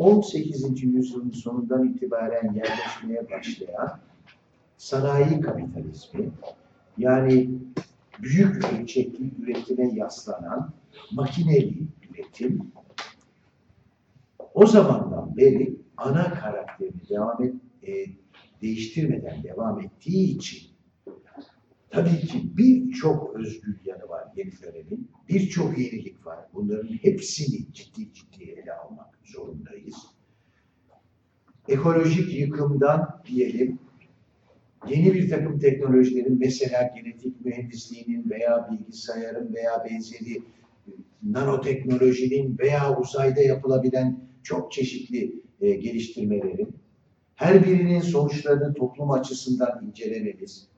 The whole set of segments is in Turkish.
18. yüzyılın sonundan itibaren yerleşmeye başlayan sanayi kapitalizmi, yani büyük ölçekli üretime yaslanan makineli üretim, o zamandan beri ana karakterini devam et, e, değiştirmeden devam ettiği için tabii ki birçok özgür yanı var yeni dönemin. Birçok yenilik var. Bunların hepsini ciddi ciddi ele almak zorundayız. Ekolojik yıkımdan diyelim yeni bir takım teknolojilerin mesela genetik mühendisliğinin veya bilgisayarın veya benzeri nanoteknolojinin veya uzayda yapılabilen çok çeşitli e, geliştirmelerin her birinin sonuçlarını toplum açısından incelememiz,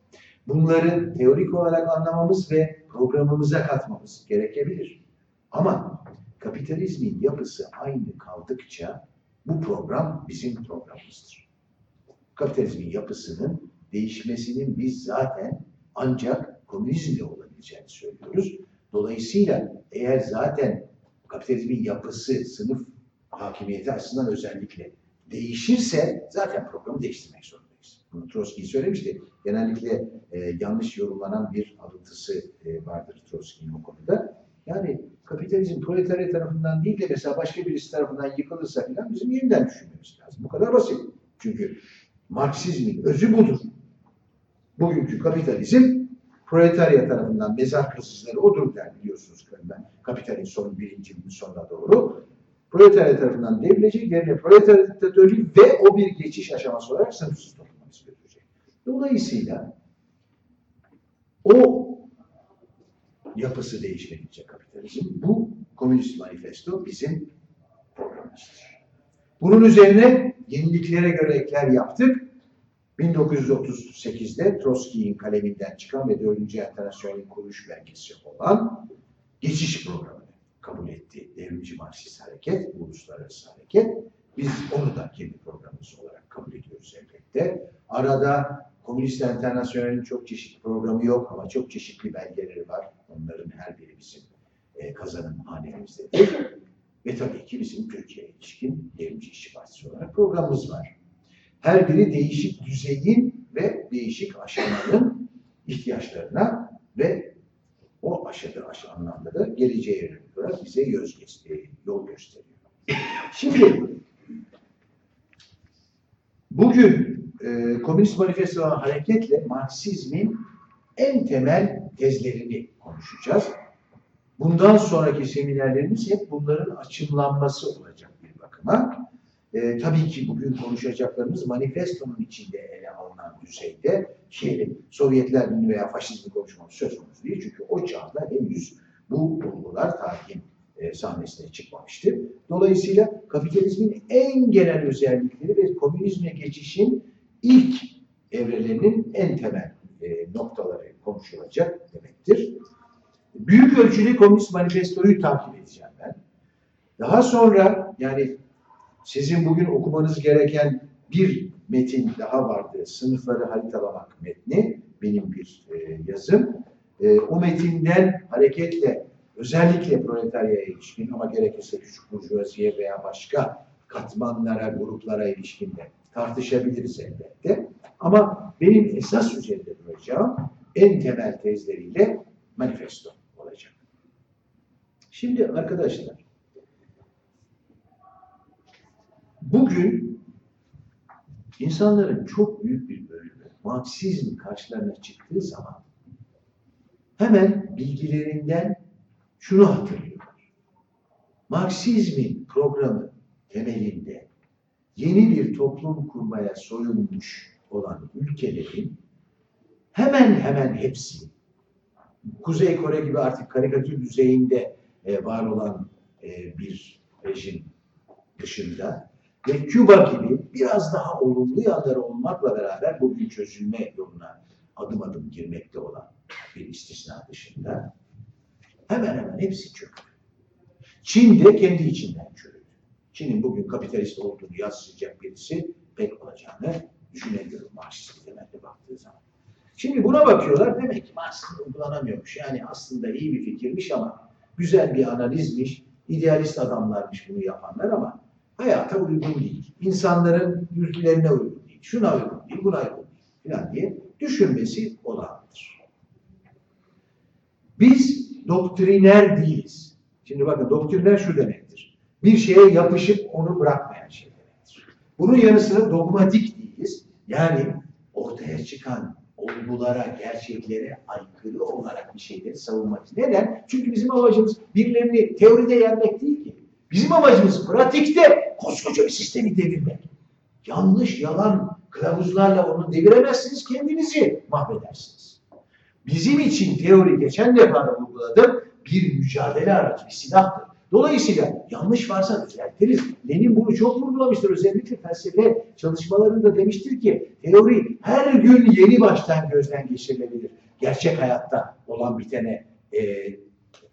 bunları teorik olarak anlamamız ve programımıza katmamız gerekebilir. Ama kapitalizmin yapısı aynı kaldıkça bu program bizim programımızdır. Kapitalizmin yapısının değişmesinin biz zaten ancak komünizmle olabileceğini söylüyoruz. Dolayısıyla eğer zaten kapitalizmin yapısı, sınıf hakimiyeti açısından özellikle değişirse zaten programı değiştirmek zorundayız. Bunu Trotsky söylemişti. Genellikle e, yanlış yorumlanan bir alıntısı e, vardır Trotsky'nin o konuda. Yani kapitalizm proletarya tarafından değil de mesela başka birisi tarafından yıkılırsa falan bizim yeniden düşünmemiz lazım. Bu kadar basit. Çünkü Marksizmin özü budur. Bugünkü kapitalizm proletarya tarafından mezar kazıcıları odur der biliyorsunuz. Ben kapitalin son birinci sonuna doğru proletarya tarafından devrilecek, yerine proletarya diktatörlüğü ve o bir geçiş aşaması olarak sınıfsız götürecek. Dolayısıyla o yapısı değişmedikçe kapitalizm, bu Komünist Manifesto bizim programımızdır. Bunun üzerine yeniliklere göre ekler yaptık. 1938'de Trotsky'in kaleminden çıkan ve 4. Enternasyonel'in kuruluş belgesi olan geçiş programını kabul etti. Devrimci Marksist hareket, uluslararası hareket. Biz onu da kendi programımız olarak kabul ediyoruz elbette. Arada Komünist Enternasyonel'in çok çeşitli programı yok ama çok çeşitli belgeleri var. Onların her biri bizim e, kazanım hanemizdedir. Ve tabii ki bizim Türkiye'ye ilişkin Devrimci İşçi Partisi olarak programımız var. Her biri değişik düzeyin ve değişik aşamanın ihtiyaçlarına ve o aşadığı aşı anlamda da geleceğe yönelik olarak bize göz gösteriyor, yol gösteriyor. Şimdi bugün e, Komünist Manifesto'dan hareketle Marksizmin en temel tezlerini konuşacağız. Bundan sonraki seminerlerimiz hep bunların açımlanması olacak bir bakıma. E, tabii ki bugün konuşacaklarımız manifestonun içinde ele alınan düzeyde şeyin Sovyetler Birliği veya faşizmi konuşmamız söz konusu değil. Çünkü o çağda henüz bu olgular tarihin e, sahnesine çıkmamıştı. Dolayısıyla kapitalizmin en genel özellikleri ve komünizme geçişin ilk evrelerinin en temel e, noktaları konuşulacak demektir. Büyük ölçüde Komünist Manifesto'yu takip edeceğim ben. Daha sonra yani sizin bugün okumanız gereken bir metin daha vardı. Sınıfları haritalamak metni. Benim bir e, yazım. E, o metinden hareketle özellikle proletaryaya ilişkin ama gerekirse küçük burjuvaziye veya başka katmanlara, gruplara ilişkin de tartışabiliriz elbette. Ama benim esas üzerinde duracağım en temel tezleriyle manifesto olacak. Şimdi arkadaşlar bugün insanların çok büyük bir bölümü Marksizm karşılarına çıktığı zaman hemen bilgilerinden şunu hatırlıyorlar. Marksizmin programı temelinde yeni bir toplum kurmaya soyulmuş olan ülkelerin hemen hemen hepsi Kuzey Kore gibi artık karikatür düzeyinde e, var olan e, bir rejim dışında ve Küba gibi biraz daha olumlu yanları olmakla beraber bugün çözülme yoluna adım adım girmekte olan bir istisna dışında hemen hemen hepsi çöktü. Çin de kendi içinden çürüdü. Çin'in bugün kapitalist olduğunu yansıtacak birisi pek olacağını düşünemiyorum Marksist temelde baktığı zaman. Şimdi buna bakıyorlar demek ki Marksist uygulanamıyormuş. Yani aslında iyi bir fikirmiş ama güzel bir analizmiş, idealist adamlarmış bunu yapanlar ama hayata uygun değil. İnsanların ülkelerine uygun değil. Şuna uygun değil, buna uygun değil falan diye düşünmesi olağandır. Biz doktriner değiliz. Şimdi bakın doktriner şu demektir. Bir şeye yapışıp onu bırakmayan şey demektir. Bunun yanı sıra dogmatik değiliz. Yani ortaya çıkan olgulara, gerçeklere aykırı olarak bir şeyleri savunmak. Neden? Çünkü bizim amacımız birilerini teoride yenmek değil ki. Bizim amacımız pratikte koskoca bir sistemi devirmek. Yanlış, yalan kılavuzlarla onu deviremezsiniz, kendinizi mahvedersiniz. Bizim için teori geçen defa da vurguladım, bir mücadele aracı, bir silahtır. Dolayısıyla yanlış varsa düzeltiriz. Lenin bunu çok vurgulamıştır. Özellikle felsefe çalışmalarında demiştir ki teori her gün yeni baştan gözden geçirilebilir. Gerçek hayatta olan bitene e,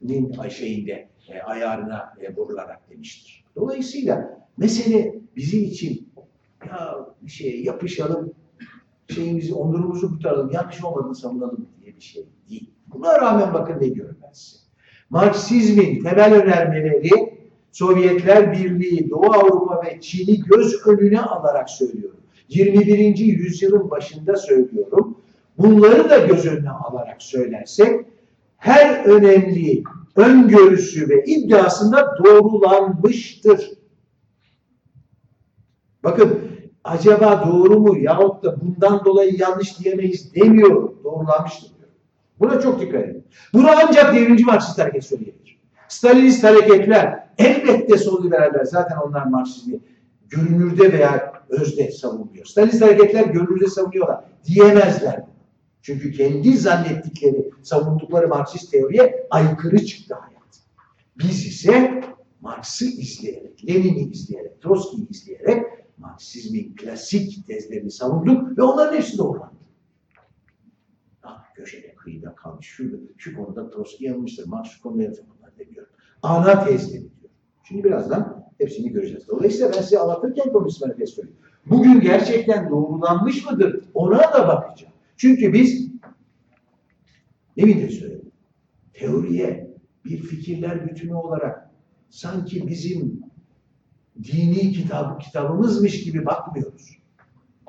nin şeyinde e, ayarına e, vurularak demiştir. Dolayısıyla mesele bizim için ya bir şeye yapışalım, şeyimizi, onurumuzu kurtaralım, yanlış olmadığını savunalım diye bir şey değil. Buna rağmen bakın ne diyorum ben size. Marksizmin temel önermeleri Sovyetler Birliği, Doğu Avrupa ve Çin'i göz önüne alarak söylüyorum. 21. yüzyılın başında söylüyorum. Bunları da göz önüne alarak söylersek her önemli öngörüsü ve iddiasında doğrulanmıştır. Bakın acaba doğru mu yahut da bundan dolayı yanlış diyemeyiz demiyorum. Doğrulanmıştır. Buna çok dikkat edin. Bunu ancak devrimci Marksist hareket söyleyebilir. Stalinist hareketler elbette sol liberaller zaten onlar Marksizmi görünürde veya özde savunuyor. Stalinist hareketler görünürde savunuyorlar. Diyemezler. Çünkü kendi zannettikleri, savundukları Marksist teoriye aykırı çıktı hayat. Biz ise Marx'ı izleyerek, Lenin'i izleyerek, Trotsky'yi izleyerek Marksizmin klasik tezlerini savunduk ve onların hepsi doğrulandı. Ah, köşede, kıyıda kalmış, şu, şu konuda Trotsky yanılmıştır, Marx şu konuda yanılmıştır, demiyorum. Ana tezleri diyor. Şimdi birazdan hepsini göreceğiz. Dolayısıyla ben size anlatırken Komünist Manifesto'yu, bugün gerçekten doğrulanmış mıdır ona da bakacağım. Çünkü biz demin de söyledim. Teoriye bir fikirler bütünü olarak sanki bizim dini kitab, kitabımızmış gibi bakmıyoruz.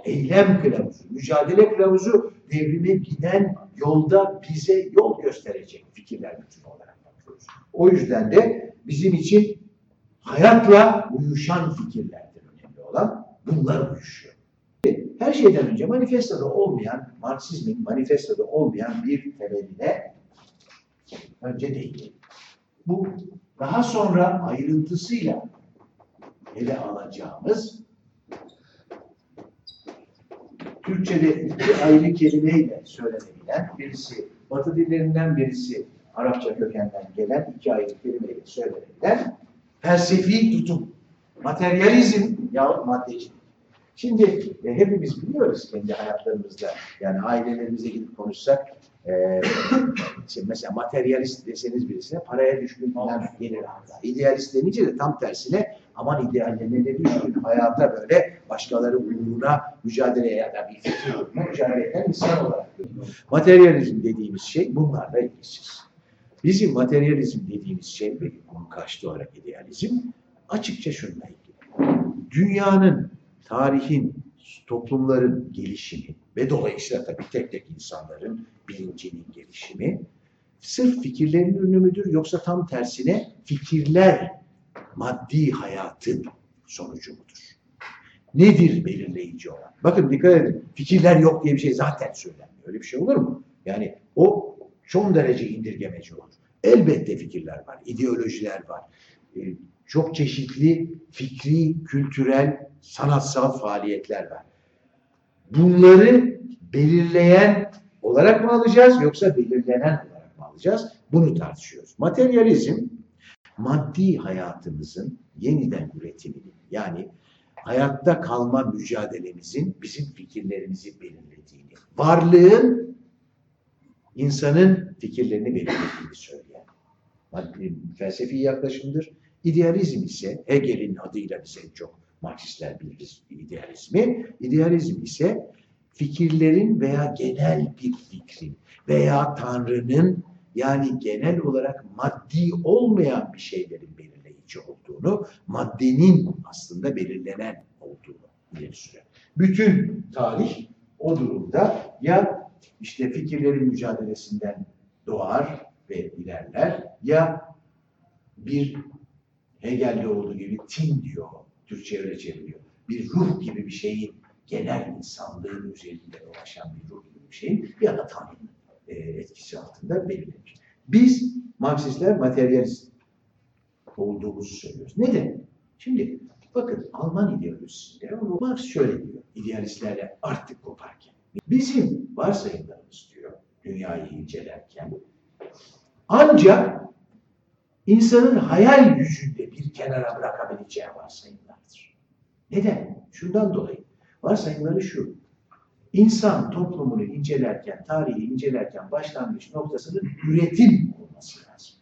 Eylem kılavuzu, mücadele kılavuzu devrime giden yolda bize yol gösterecek fikirler bütünü olarak bakıyoruz. O yüzden de bizim için hayatla uyuşan fikirlerdir önemli olan. Bunlar uyuşuyor. Her şeyden önce manifestoda olmayan, Marksizmin manifestoda olmayan bir temeline önce değil. Bu daha sonra ayrıntısıyla ele alacağımız Türkçe'de iki ayrı kelimeyle söylenebilen birisi Batı dillerinden birisi Arapça kökenden gelen iki ayrı kelimeyle söylenebilen felsefi tutum. Materyalizm yahut maddecilik. Şimdi e, hepimiz biliyoruz kendi hayatlarımızda yani ailelerimize gidip konuşsak e, mesela materyalist deseniz birisine paraya düşkün falan gelir akla. İdealist denince de tam tersine aman ideallerine ne düşkün hayata böyle başkaları uğruna mücadeleye ya da bir fikir uğruna mücadele eden insan olarak görüyoruz. Materyalizm dediğimiz şey bunlarla ilgisiz. Bizim materyalizm dediğimiz şey ve bunun karşıtı olarak idealizm açıkça şununla ilgili. Dünyanın tarihin, toplumların gelişimi ve dolayısıyla tabii tek tek insanların bilincinin gelişimi sırf fikirlerin ürünü müdür yoksa tam tersine fikirler maddi hayatın sonucu mudur? Nedir belirleyici olan? Bakın dikkat edin. Fikirler yok diye bir şey zaten söylenmiyor. Öyle bir şey olur mu? Yani o çok derece indirgemeci olur. Elbette fikirler var, ideolojiler var. Ee, çok çeşitli fikri, kültürel, sanatsal faaliyetler var. Bunları belirleyen olarak mı alacağız yoksa belirlenen olarak mı alacağız? Bunu tartışıyoruz. Materyalizm maddi hayatımızın yeniden üretimini yani hayatta kalma mücadelemizin bizim fikirlerimizi belirlediğini, varlığın insanın fikirlerini belirlediğini söyleyen maddi, felsefi yaklaşımdır. İdealizm ise Hegel'in adıyla bize çok Marksistler bilir idealizmi. İdealizm ise fikirlerin veya genel bir fikrin veya Tanrı'nın yani genel olarak maddi olmayan bir şeylerin belirleyici olduğunu, maddenin aslında belirlenen olduğunu ileri sürüyor. Bütün tarih o durumda ya işte fikirlerin mücadelesinden doğar ve ilerler ya bir Hegel'de olduğu gibi tin diyor, Türkçe öyle çeviriyor. Bir ruh gibi bir şeyin, genel insanlığın üzerinde dolaşan bir ruh gibi bir şeyin ya da Tanrı'nın etkisi altında belirlenir. Biz Marksistler materyalist olduğumuzu söylüyoruz. Neden? Şimdi bakın Alman ideolojisinde Marx şöyle diyor, idealistlerle artık koparken. Bizim varsayımlarımız diyor, dünyayı incelerken ancak insanın hayal gücünde bir kenara bırakabileceği varsayımlardır. Neden? Şundan dolayı. Varsayımları şu. İnsan toplumunu incelerken, tarihi incelerken başlangıç noktasının üretim olması lazım.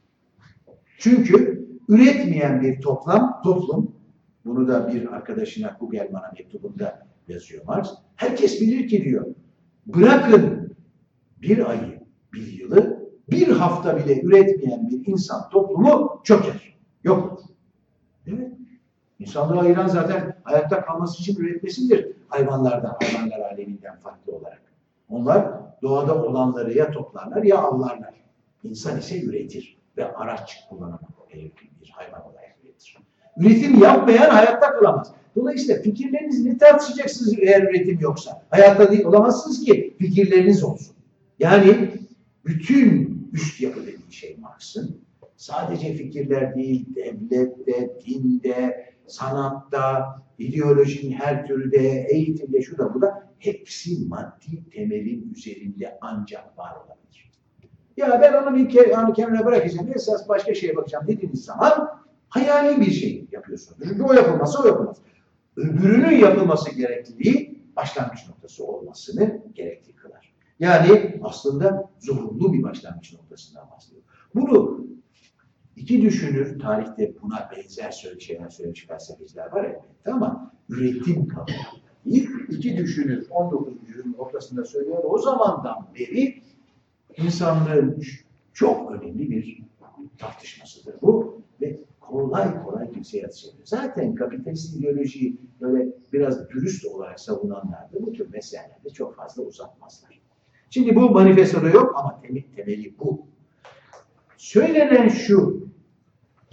Çünkü üretmeyen bir toplam, toplum, bunu da bir arkadaşına Kugelman'a mektubunda yazıyor Marx, herkes bilir ki diyor, bırakın bir ayı, bir yılı, bir hafta bile üretmeyen bir insan toplumu çöker. Yok. Evet. İnsanlığı ayıran zaten hayatta kalması için üretmesidir hayvanlardan, hayvanlar aleminden farklı olarak. Onlar doğada olanları ya toplarlar ya avlarlar. İnsan ise üretir ve araç kullanan bir hayvan olarak üretir. Üretim yapmayan hayatta kalamaz. Dolayısıyla fikirlerinizi ne tartışacaksınız eğer üretim yoksa? Hayatta değil olamazsınız ki fikirleriniz olsun. Yani bütün üst yapı dediği şey Marx'ın sadece fikirler değil, devlette, dinde, sanatta, ideolojinin her türü de, eğitimde, şu da bu da hepsi maddi temelin üzerinde ancak var olabilir. Ya ben onu bir kere onu kenara bırakacağım, esas başka şeye bakacağım dediğiniz zaman hayali bir şey yapıyorsunuz. Çünkü o yapılması o yapılmaz. Öbürünün yapılması gerekliliği başlangıç noktası olmasını gerekli kılar. Yani aslında zorunlu bir başlangıç noktasından bahsediyor. Bunu iki düşünür, tarihte buna benzer şeyler söylemiş felsefeciler var elbette ama üretim kavramı değil. İki düşünür 19. yüzyılın ortasında söylüyor. O zamandan beri insanlığın çok önemli bir tartışmasıdır bu ve kolay kolay kimseye yatışamıyor. Zaten kapitalist ideolojiyi böyle biraz dürüst olarak savunanlar da bu tür meselelerde çok fazla uzatmazlar. Şimdi bu manifestoda yok ama temeli bu. Söylenen şu,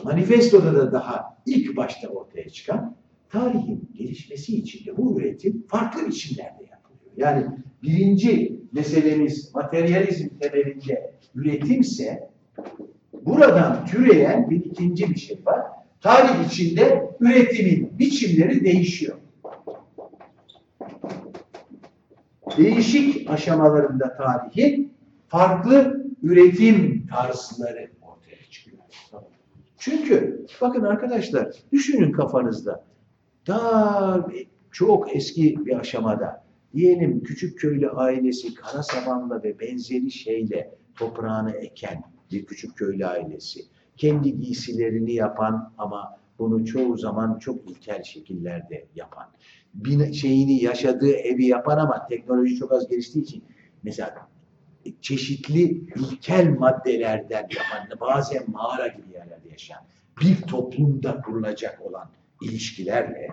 manifestoda da daha ilk başta ortaya çıkan tarihin gelişmesi için de bu üretim farklı biçimlerde yapılıyor. Yani birinci meselemiz materyalizm temelinde üretimse buradan türeyen bir ikinci bir şey var. Tarih içinde üretimin biçimleri değişiyor. Değişik aşamalarında tarihin farklı üretim tarzları ortaya çıkıyor. Çünkü bakın arkadaşlar düşünün kafanızda daha çok eski bir aşamada diyelim küçük köylü ailesi kara samanla ve benzeri şeyle toprağını eken bir küçük köylü ailesi kendi giysilerini yapan ama bunu çoğu zaman çok ilkel şekillerde yapan bir şeyini yaşadığı evi yapan ama teknoloji çok az geliştiği için mesela çeşitli ilkel maddelerden yapan, bazen mağara gibi yerlerde yaşayan bir toplumda kurulacak olan ilişkilerle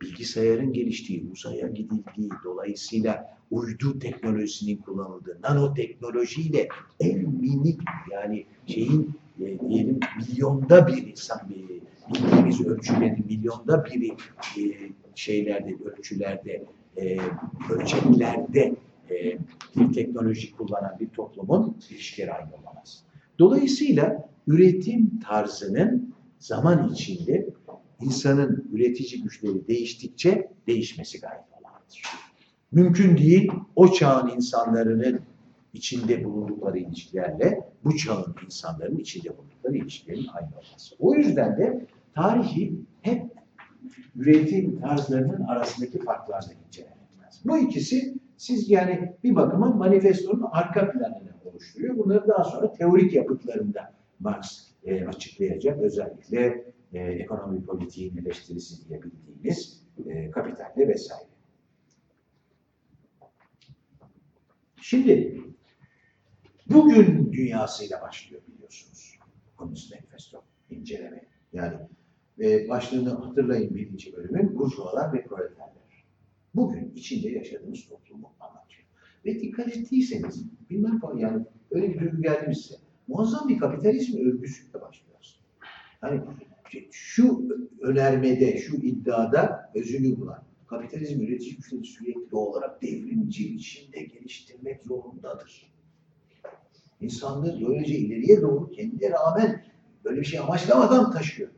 bilgisayarın geliştiği, uzaya gidildiği, dolayısıyla uydu teknolojisinin kullanıldığı, nanoteknolojiyle en minik yani şeyin e, diyelim milyonda bir insan bir bildiğimiz ölçülerin milyonda biri e, şeylerde, ölçülerde, e, ölçeklerde e, bir teknoloji kullanan bir toplumun ilişkileri aynı olamaz. Dolayısıyla üretim tarzının zaman içinde insanın üretici güçleri değiştikçe değişmesi gayet olağandır. Mümkün değil o çağın insanların içinde bulundukları ilişkilerle bu çağın insanların içinde bulundukları ilişkilerin aynı olması. O yüzden de tarihi hep üretim tarzlarının arasındaki farklarla incelemek lazım. Bu ikisi siz yani bir bakıma manifestonun arka planını oluşturuyor. Bunları daha sonra teorik yapıtlarında Marx e, açıklayacak. Özellikle e, ekonomi politiğin eleştirisi diye bildiğimiz e, kapitalle vesaire. Şimdi bugün dünyasıyla başlıyor biliyorsunuz Komünist Manifesto inceleme. Yani e, başlığını hatırlayın birinci bölümün burjuvalar ve proleterler. Bugün içinde yaşadığımız toplumu anlatıyor. Ve dikkat ettiyseniz, bilmem falan yani öyle bir duygu geldi? Muazzam bir kapitalizm övgüsüyle başlıyoruz. Hani şu önermede, şu iddiada özünü bulan kapitalizm üretici güçleri sürekli olarak devrimci içinde geliştirmek zorundadır. İnsanlığı böylece ileriye doğru kendine rağmen böyle bir şey amaçlamadan taşıyor.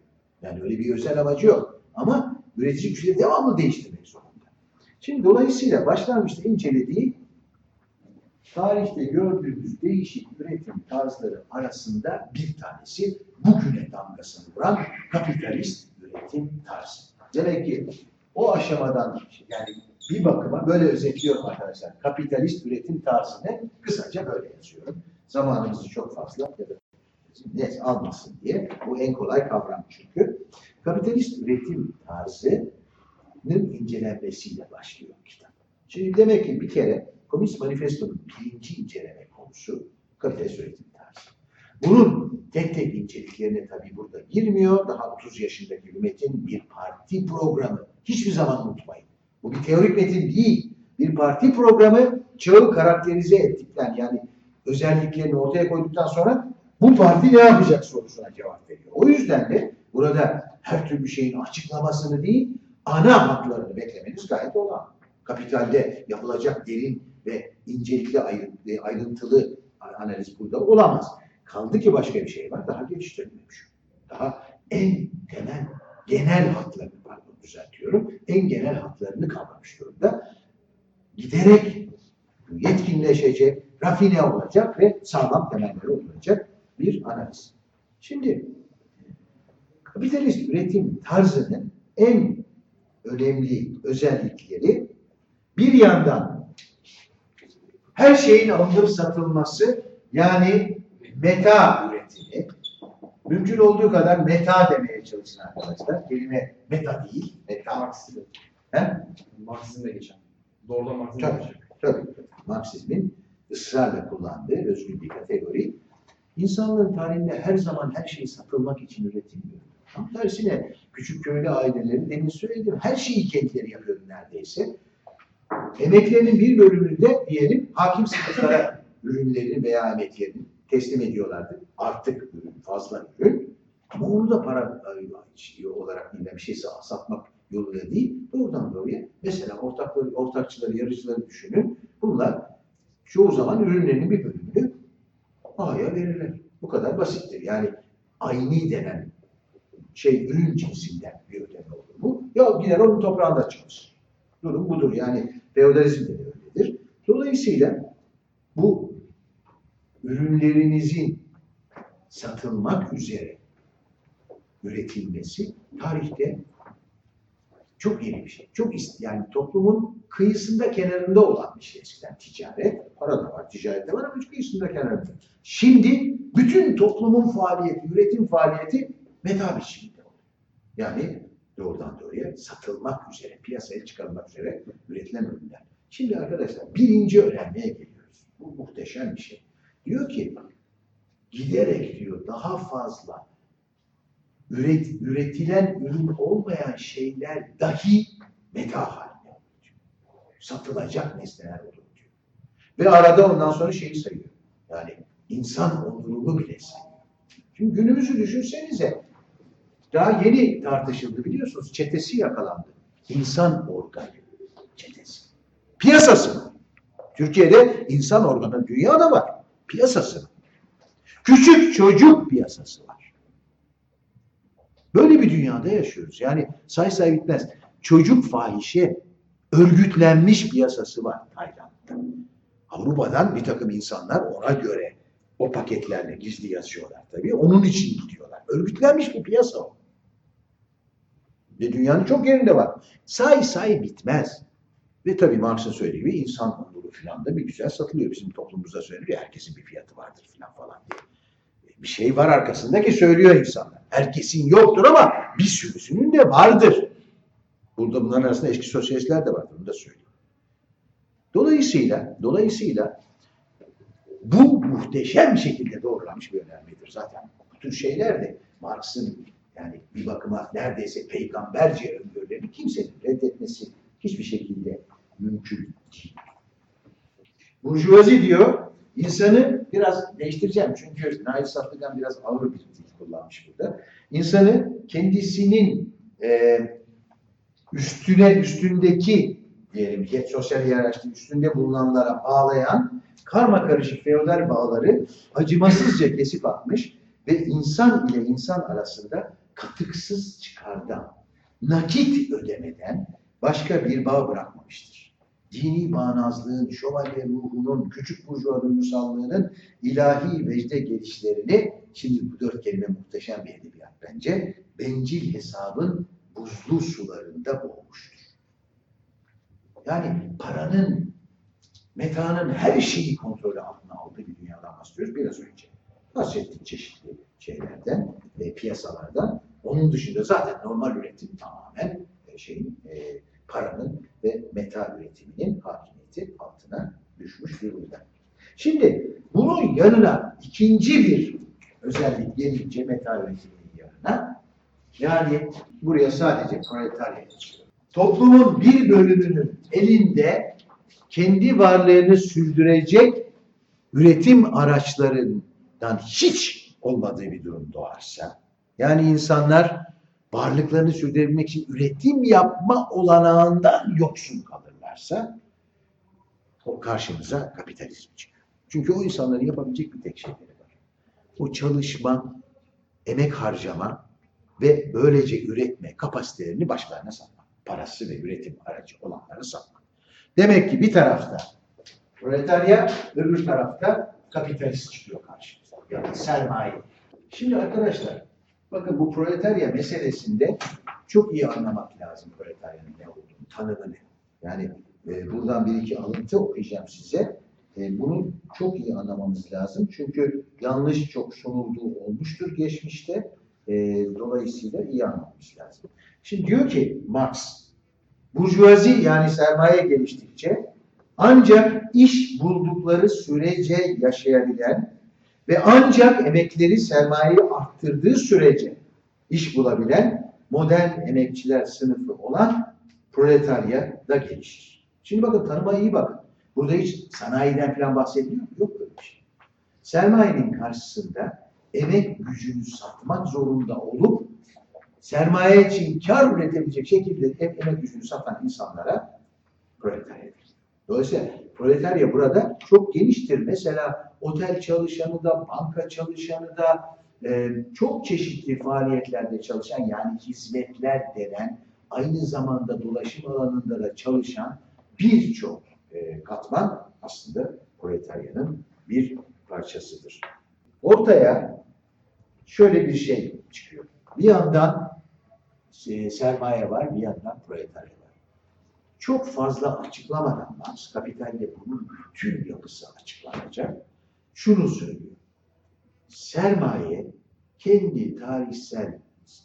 Yani öyle bir özel amacı yok. Ama üretici güçleri devamlı değiştirmek zorunda. Şimdi dolayısıyla başlangıçta incelediği tarihte gördüğümüz değişik üretim tarzları arasında bir tanesi bugüne damgasını vuran kapitalist üretim tarzı. Demek ki o aşamadan yani bir bakıma böyle özetliyorum arkadaşlar. Kapitalist üretim tarzını kısaca böyle yazıyorum. Zamanımızı çok fazla ya da net almasın diye. Bu en kolay kavram çünkü. Kapitalist üretim tarzının incelenmesiyle başlıyor kitap. Şimdi demek ki bir kere Komünist Manifesto'nun birinci inceleme konusu kapitalist üretim tarzı. Bunun tek tek inceliklerine tabii burada girmiyor. Daha 30 yaşındaki bir metin bir parti programı. Hiçbir zaman unutmayın. Bu bir teorik metin değil. Bir parti programı çağı karakterize ettikten yani özelliklerini ortaya koyduktan sonra bu parti ne yapacak sorusuna cevap veriyor. O yüzden de burada her türlü şeyin açıklamasını değil, ana haklarını beklemeniz gayet olan. Kapitalde yapılacak derin ve incelikli ayrıntılı analiz burada olamaz. Kaldı ki başka bir şey var. Daha geliştirilmemiş. Daha en temel, genel hatlarını pardon düzeltiyorum. En genel hatlarını kavramış durumda. Giderek yetkinleşecek, rafine olacak ve sağlam temelleri olacak bir analiz. Şimdi kapitalist üretim tarzının en önemli özellikleri bir yandan her şeyin alınıp satılması yani meta üretimi mümkün olduğu kadar meta demeye çalışın arkadaşlar. Kelime meta değil, meta. Marksizm. He? Marksizm'de geçen. Doğrudan Marksizm'de Tabii, geçen. tabii. Marksizmin ısrarla kullandığı özgün bir kategori. İnsanlığın tarihinde her zaman her şey satılmak için üretilmiyor. Tam tersine küçük köylü aileleri demin söyledim her şeyi kendileri yapıyordu neredeyse. Emeklerinin bir bölümünü de diyelim hakim sınıflara ürünlerini veya emeklerini teslim ediyorlardı. Artık fazla ürün. Ama onu da para olarak değil, bir şey satmak yoluyla değil, doğrudan doğruya. Mesela ortakları, ortakçıları, yarıcıları düşünün. Bunlar çoğu zaman ürünlerinin bir bölümünü A'ya verirler. Bu kadar basittir. Yani aynı denen şey ürün cinsinden bir ödeme olur bu. Ya gider onun toprağında çalışır. Durum budur. Yani feodalizm de öyledir. Dolayısıyla bu ürünlerinizin satılmak üzere üretilmesi tarihte çok yeni bir şey. Çok yani toplumun kıyısında kenarında olan bir şey eskiden ticaret. Para da var, ticaret de var ama kıyısında kenarında. Şimdi bütün toplumun faaliyeti, üretim faaliyeti meta biçiminde oluyor. Yani doğrudan doğruya satılmak üzere, piyasaya çıkarılmak üzere üretilen ürünler. Şimdi arkadaşlar birinci öğrenmeye geliyoruz. Bu muhteşem bir şey. Diyor ki giderek diyor daha fazla üret, üretilen ürün olmayan şeyler dahi meta haline oluyor. Satılacak nesneler olur diyor. Ve arada ondan sonra şeyi sayıyor. Yani insan onurunu bile sayıyor. Şimdi günümüzü düşünsenize. Daha yeni tartışıldı biliyorsunuz. Çetesi yakalandı. İnsan organı çetesi. Piyasası? Türkiye'de insan organı dünyada var. Piyasası? Küçük çocuk piyasası var. Böyle bir dünyada yaşıyoruz. Yani say say bitmez. Çocuk fahişe örgütlenmiş piyasası var Tayland'da. Avrupa'dan bir takım insanlar ona göre o paketlerle gizli yazıyorlar tabii. Onun için gidiyorlar. Örgütlenmiş bir piyasa o. Ve dünyanın çok yerinde var. Say say bitmez. Ve tabii Marx'ın söylediği gibi insan onuru falan da bir güzel satılıyor. Bizim toplumumuzda söyleniyor. Herkesin bir fiyatı vardır falan falan diye. Bir şey var arkasında ki söylüyor insanlar. Herkesin yoktur ama bir sürüsünün de vardır. Burada bunların arasında eski sosyalistler de var. Bunu da söyleyeyim. Dolayısıyla, dolayısıyla bu muhteşem şekilde doğrulanmış bir önermedir zaten. Bu tür şeyler de Marx'ın yani bir bakıma neredeyse peygamberce öngörülerini kimsenin reddetmesi hiçbir şekilde mümkün değil. Burjuvazi diyor, insanı biraz değiştireceğim çünkü Nail Saffe'den biraz ağır bir dil kullanmış burada. İnsanı kendisinin e, üstüne, üstündeki diyelim ki sosyal hiyerarşinin üstünde bulunanlara bağlayan karma karışık feodal bağları acımasızca kesip atmış ve insan ile insan arasında katıksız çıkardan, nakit ödemeden başka bir bağ bırakmamıştır. Dini bağnazlığın, şövalye ruhunun, küçük burjuva duygusallığının ilahi vecde gelişlerini, şimdi bu dört kelime muhteşem bir edebiyat bence, bencil hesabın buzlu sularında boğmuştur. Yani paranın, metanın her şeyi kontrolü altına aldığı bir dünyadan bahsediyoruz biraz önce. Bahsettik çeşitli şeylerden, e, piyasalardan. Onun dışında zaten normal üretim tamamen e, şeyin, e, paranın ve meta üretiminin hakimiyeti altına düşmüş durumda. Şimdi bunun yanına ikinci bir özellik gelince meta üretiminin yanına yani buraya sadece proletarya çıkıyor. Toplumun bir bölümünün elinde kendi varlığını sürdürecek üretim araçlarından hiç olmadığı bir durum doğarsa, yani insanlar varlıklarını sürdürebilmek için üretim yapma olanağından yoksun kalırlarsa, o karşımıza kapitalizm çıkıyor. Çünkü o insanların yapabilecek bir tek şeyleri var. O çalışma, emek harcama ve böylece üretme kapasitelerini başkalarına satmak. Parası ve üretim aracı olanlara satmak. Demek ki bir tarafta proletarya, öbür tarafta kapitalist çıkıyor karşımıza. Yani sermaye. Şimdi arkadaşlar, bakın bu proletarya meselesinde çok iyi anlamak lazım proletaryanın ne olduğunu, tanımını. Yani e, buradan bir iki alıntı okuyacağım size. E, bunu çok iyi anlamamız lazım. Çünkü yanlış çok sunulduğu olmuştur geçmişte. E, dolayısıyla iyi anlamamız lazım. Şimdi diyor ki Marx, burjuvazi yani sermaye geliştikçe ancak iş buldukları sürece yaşayabilen ve ancak emekleri sermayeyi arttırdığı sürece iş bulabilen modern emekçiler sınıfı olan proletarya da gelişir. Şimdi bakın tanıma iyi bakın. Burada hiç sanayiden falan bahsediyor mu? Yok böyle bir şey. Sermayenin karşısında emek gücünü satmak zorunda olup sermaye için kar üretebilecek şekilde hep emek gücünü satan insanlara proletarya Dolayısıyla proletarya burada çok geniştir. Mesela otel çalışanı da, banka çalışanı da, e, çok çeşitli faaliyetlerde çalışan yani hizmetler denen aynı zamanda dolaşım alanında da çalışan birçok e, katman aslında proletaryanın bir parçasıdır. Ortaya şöyle bir şey çıkıyor. Bir yandan e, sermaye var, bir yandan proletarya var. Çok fazla açıklamadan Marx, kapitalde bunun bütün yapısı açıklanacak. Şunu söylüyor. Sermaye kendi tarihsel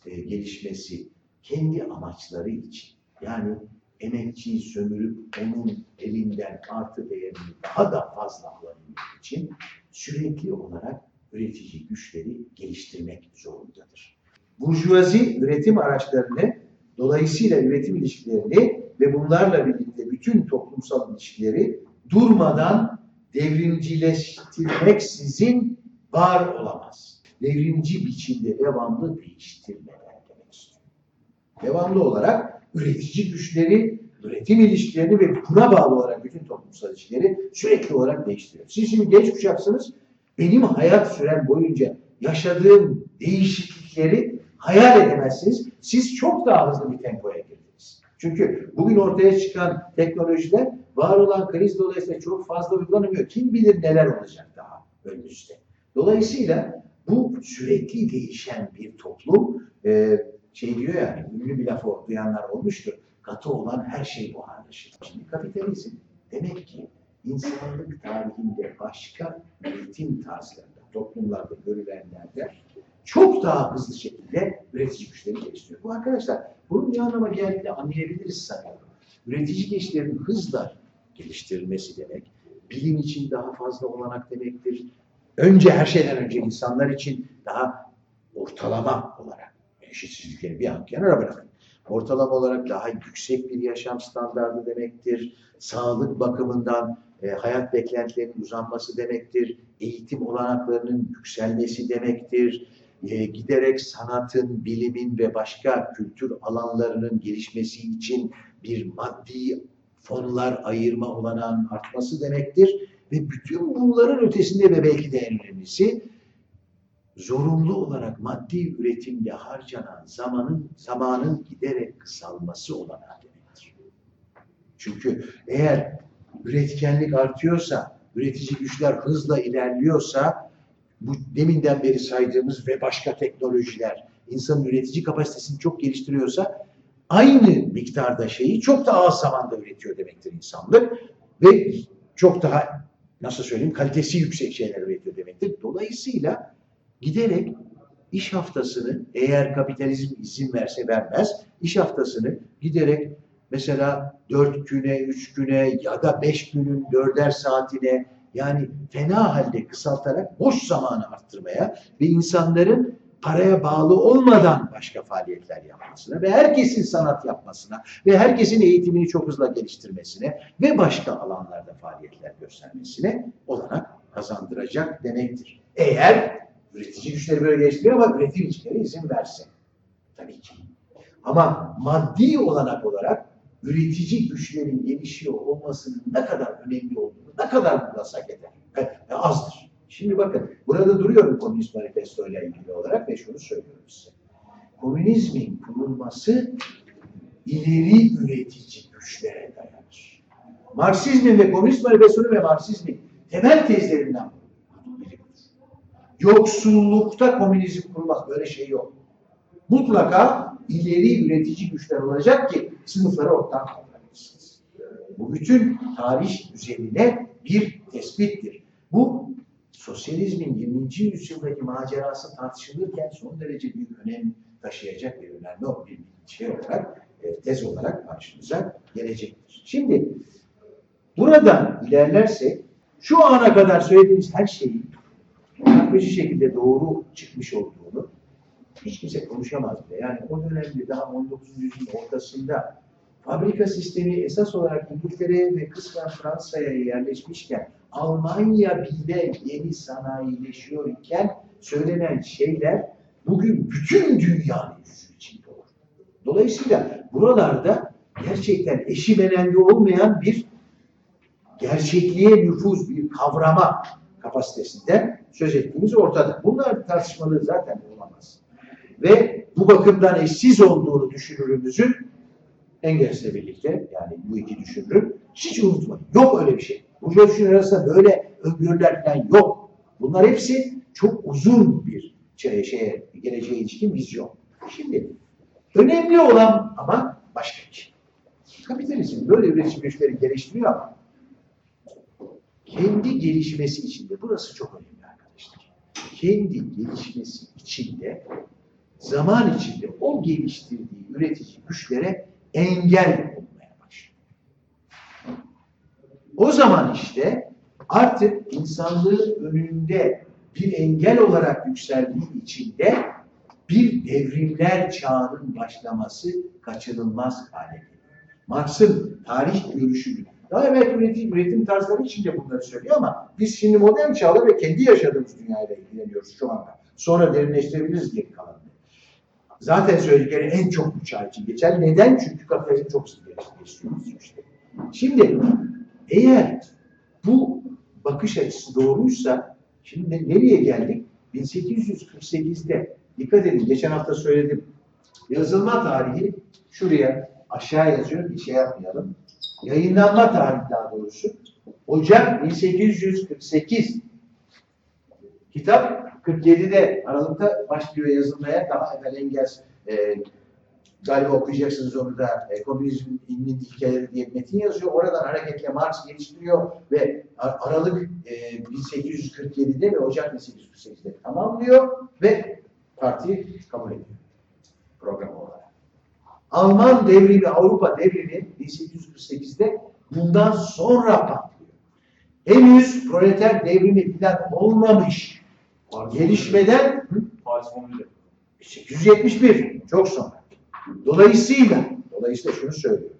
e, gelişmesi, kendi amaçları için yani emekçiyi sömürüp onun elinden artı değerini daha da fazla alabilmek için sürekli olarak üretici güçleri geliştirmek zorundadır. Burjuvazi üretim araçlarını dolayısıyla üretim ilişkilerini ve bunlarla birlikte bütün toplumsal ilişkileri durmadan devrimcileştirmeksizin var olamaz. Devrimci biçimde devamlı değiştirmeden demek istiyorum. Devamlı olarak üretici güçleri, üretim ilişkilerini ve buna bağlı olarak bütün toplumsal ilişkileri sürekli olarak değiştiriyor. Siz şimdi genç kuşaksınız, benim hayat süren boyunca yaşadığım değişiklikleri hayal edemezsiniz. Siz çok daha hızlı bir tempoya girdiniz. Çünkü bugün ortaya çıkan teknolojiler var olan kriz dolayısıyla çok fazla uygulanamıyor. Kim bilir neler olacak daha önümüzde. Dolayısıyla bu sürekli değişen bir toplum e, şey diyor yani ünlü bir lafı duyanlar olmuştur. Katı olan her şey buharlaşır. Şimdi kapitalizm demek ki insanlık tarihinde başka üretim tarzlarında, toplumlarda görülenlerde çok daha hızlı şekilde üretici güçleri geliştiriyor. Bu arkadaşlar bunun ne anlama geldiğini anlayabiliriz sanıyorum. Üretici güçlerin hızla geliştirilmesi demek, bilim için daha fazla olanak demektir. Önce her şeyden önce insanlar için daha ortalama olarak eşitsizlikleri bir an kenara bırakın. Ortalama olarak daha yüksek bir yaşam standardı demektir. Sağlık bakımından e, hayat beklentilerinin uzanması demektir. Eğitim olanaklarının yükselmesi demektir. E, giderek sanatın, bilimin ve başka kültür alanlarının gelişmesi için bir maddi fonlar ayırma olanağının artması demektir. Ve bütün bunların ötesinde ve belki de en önemlisi zorunlu olarak maddi üretimde harcanan zamanın zamanın giderek kısalması olanağı demektir. Çünkü eğer üretkenlik artıyorsa, üretici güçler hızla ilerliyorsa bu deminden beri saydığımız ve başka teknolojiler insanın üretici kapasitesini çok geliştiriyorsa aynı miktarda şeyi çok daha az zamanda üretiyor demektir insanlık ve çok daha nasıl söyleyeyim kalitesi yüksek şeyler üretiyor demektir. Dolayısıyla giderek iş haftasını eğer kapitalizm izin verse vermez iş haftasını giderek mesela dört güne, üç güne ya da beş günün dörder saatine yani fena halde kısaltarak boş zamanı arttırmaya ve insanların paraya bağlı olmadan başka faaliyetler yapmasına ve herkesin sanat yapmasına ve herkesin eğitimini çok hızla geliştirmesine ve başka alanlarda faaliyetler göstermesine olanak kazandıracak demektir. Eğer üretici güçleri böyle geliştiriyor ama üretim içleri izin verse. Tabii ki. Ama maddi olanak olarak üretici güçlerin gelişiyor olmasının ne kadar önemli olduğunu ne kadar bulasak eder. E, azdır. Şimdi bakın burada duruyorum Komünist Manifesto ile ilgili olarak ve şunu söylüyorum size. Komünizmin kurulması ileri üretici güçlere dayanır. Marksizmin ve Komünist Manifesto'nun ve Marksizmin temel tezlerinden biri. Yoksullukta komünizm kurulmaz. Böyle şey yok. Mutlaka ileri üretici güçler olacak ki sınıfları ortadan kaldırabilirsiniz. Bu bütün tarih üzerine bir tespittir. Bu sosyalizmin 20. yüzyıldaki macerası tartışılırken son derece büyük önem taşıyacak bir önemli bir şey olarak, e, tez olarak karşımıza gelecektir. Şimdi buradan ilerlersek şu ana kadar söylediğimiz her şeyin bir şekilde doğru çıkmış olduğunu hiç kimse konuşamaz bile. Yani o dönemde daha 19. yüzyılın ortasında fabrika sistemi esas olarak İngiltere'ye ve kısmen Fransa'ya yerleşmişken Almanya bile yeni sanayileşiyor iken söylenen şeyler bugün bütün dünyanın yüzü içinde olur. Dolayısıyla buralarda gerçekten eşi menende olmayan bir gerçekliğe nüfuz, bir kavrama kapasitesinden söz ettiğimiz ortada. Bunlar tartışmalı zaten olamaz. Ve bu bakımdan eşsiz olduğunu düşünürümüzün Engels'le birlikte yani bu iki düşünürü hiç unutmayın. Yok öyle bir şey. Bu düşünür arasında böyle öngörüler falan yok. Bunlar hepsi çok uzun bir şey, şeye, geleceğe ilişkin vizyon. Şimdi önemli olan ama başka bir şey. Kapitalizm böyle üretim güçleri geliştiriyor ama kendi gelişmesi içinde, burası çok önemli arkadaşlar. Kendi gelişmesi içinde zaman içinde o geliştirdiği üretici güçlere engel olmaya başlıyor. O zaman işte artık insanlığın önünde bir engel olarak yükseldiği içinde bir devrimler çağının başlaması kaçınılmaz hale geliyor. Marx'ın tarih görüşünü daha evet üretim, üretim tarzları içinde bunları söylüyor ama biz şimdi modern çağda ve kendi yaşadığımız dünyayla ilgileniyoruz şu anda. Sonra derinleştirebiliriz geri kalanını. Zaten söyledikleri en çok bu çağ için geçer. Neden? Çünkü kapitalizm çok hızlı geliştiriyoruz işte. Şimdi eğer bu bakış açısı doğruysa şimdi nereye geldik? 1848'de dikkat edin geçen hafta söyledim. Yazılma tarihi şuraya aşağı yazıyor bir şey yapmayalım. Yayınlanma tarihi daha doğrusu Ocak 1848 kitap 47'de Aralık'ta başlıyor yazılmaya daha evvel Engels e, galiba okuyacaksınız onu da e, komünizmin ilmin ilkeleri diye metin yazıyor. Oradan hareketle Marx geliştiriyor ve Aralık e, 1847'de ve Ocak 1848'de tamamlıyor ve partiyi kabul ediyor program olarak. Alman devrimi, Avrupa devrimi 1848'de bundan sonra patlıyor. Henüz proleter devrimi falan olmamış Komünü 1871 çok sonra. Dolayısıyla, dolayısıyla şunu söylüyorum.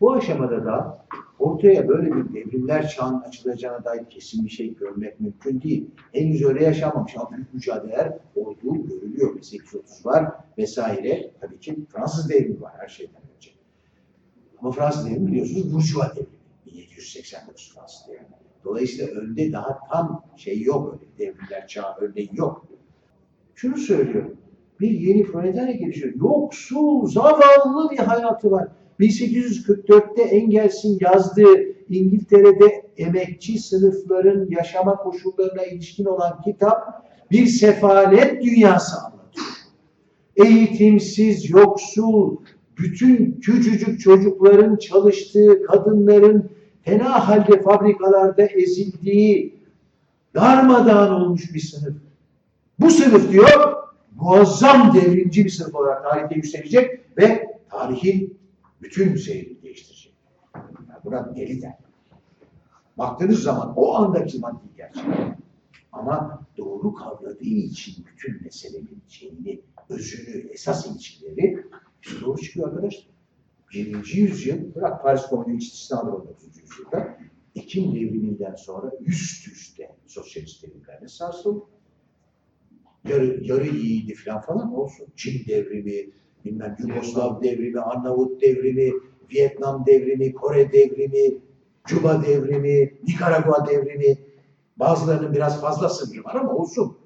Bu aşamada da ortaya böyle bir devrimler çağının açılacağına dair kesin bir şey görmek mümkün değil. Henüz öyle yaşanmamış ama büyük mücadeleler olduğu görülüyor. 1830 var vesaire. Tabii ki Fransız devrimi var her şeyden önce. Ama Fransız devrimi biliyorsunuz Burjuva devrimi. 1789 Fransız devrimi. Dolayısıyla önde daha tam şey yok öyle devrimler çağı örneği yok. Şunu söylüyorum. Bir yeni proletarya gelişiyor. Yoksul, zavallı bir hayatı var. 1844'te Engels'in yazdığı İngiltere'de emekçi sınıfların yaşama koşullarına ilişkin olan kitap bir sefalet dünyası anlatıyor. Eğitimsiz, yoksul, bütün küçücük çocukların çalıştığı, kadınların fena halde fabrikalarda ezildiği, darmadağın olmuş bir sınıf. Bu sınıf diyor, muazzam devrimci bir sınıf olarak tarihte yükselecek ve tarihin bütün seyrini değiştirecek. Yani buna deli der. Baktığınız zaman o andaki maddi gerçek. Ama doğru kavradığı için bütün meselenin şeyini, özünü, esas ilişkileri doğru çıkıyor arkadaşlar. 20. yüzyıl, bırak Paris Komünü hiç istisnadır 19. yüzyılda, Ekim devriminden sonra üst üste sosyalist devrimlerle sarsıldı. Yarı, yarı iyiydi falan falan olsun. Çin devrimi, bilmem Yugoslav devrimi, Arnavut devrimi, Vietnam devrimi, Kore devrimi, Küba devrimi, Nikaragua devrimi. Bazılarının biraz fazla sınırı var ama olsun.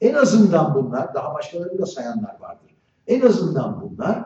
En azından bunlar, daha başkalarını da sayanlar vardır. En azından bunlar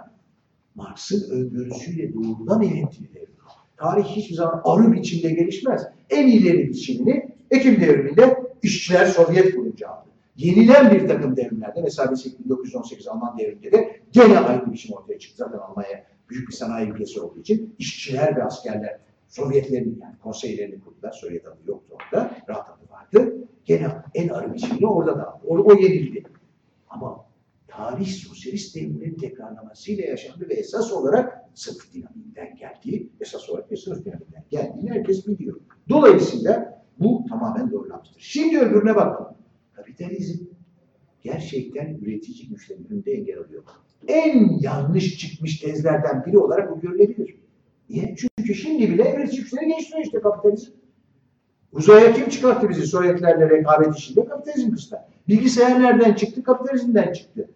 Marx'ın öngörüsüyle doğrudan ilintili devrimler. Tarih hiçbir zaman arı biçimde gelişmez. En ileri biçimini Ekim devriminde işçiler Sovyet kurunca aldı. Yenilen bir takım devrimlerde, mesela 1918 Alman devriminde de gene aynı biçim ortaya çıktı. Zaten Almanya büyük bir sanayi ülkesi olduğu için işçiler ve askerler Sovyetlerin yani konseylerini kurdular. Sovyet adı yoktu orada. Rahat adı vardı. Gene en arı biçimini orada da aldı. O, o yenildi. Ama tarih sosyalist devrimlerin tekrarlamasıyla yaşandı ve esas olarak sınıf dinamiğinden geldiği, esas olarak bir sınıf dinamiğinden geldiğini herkes biliyor. Dolayısıyla bu tamamen doğrulanmıştır. Şimdi öbürüne bakalım. Kapitalizm gerçekten üretici güçlerin önünde engel alıyor. En yanlış çıkmış tezlerden biri olarak bu görülebilir. Niye? Çünkü şimdi bile üretici güçleri geliştiriyor işte kapitalizm. Uzaya kim çıkarttı bizi Sovyetlerle rekabet işinde? Kapitalizm kısta. Bilgisayar nereden çıktı? Kapitalizmden çıktı.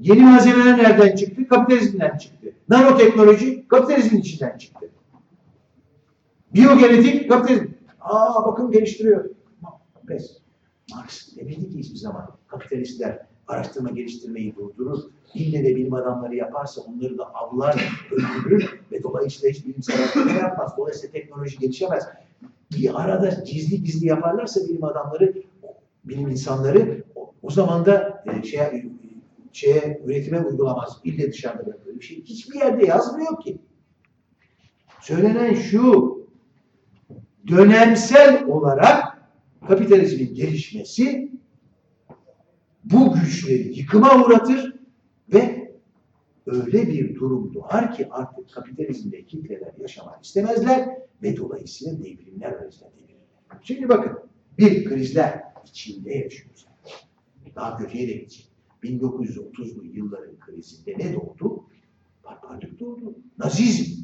Yeni malzemeler nereden çıktı? Kapitalizmden çıktı. Nanoteknoloji kapitalizmin içinden çıktı. Biyogenetik kapitalizm. Aa bakın geliştiriyor. Pes. Marx demedi ki hiçbir zaman kapitalistler araştırma geliştirmeyi durdurur. İlle de bilim adamları yaparsa onları da avlar, öldürür ve dolayısıyla hiç bilimsel araştırma yapmaz. Dolayısıyla teknoloji gelişemez. Bir arada gizli gizli yaparlarsa bilim adamları, bilim insanları o, o zaman da e, şeye, şeye, üretime uygulamaz. İlle dışarıda böyle bir şey. Hiçbir yerde yazmıyor ki. Söylenen şu, dönemsel olarak kapitalizmin gelişmesi bu güçleri yıkıma uğratır ve öyle bir durum doğar ki artık kapitalizmde kitleler yaşamak istemezler ve dolayısıyla devrimler arasında. Şimdi bakın bir krizler içinde yaşıyoruz. Daha kötüye de gidecek. 1930'lu yılların krizinde ne doğdu? Barbarlık doğdu. Nazizm.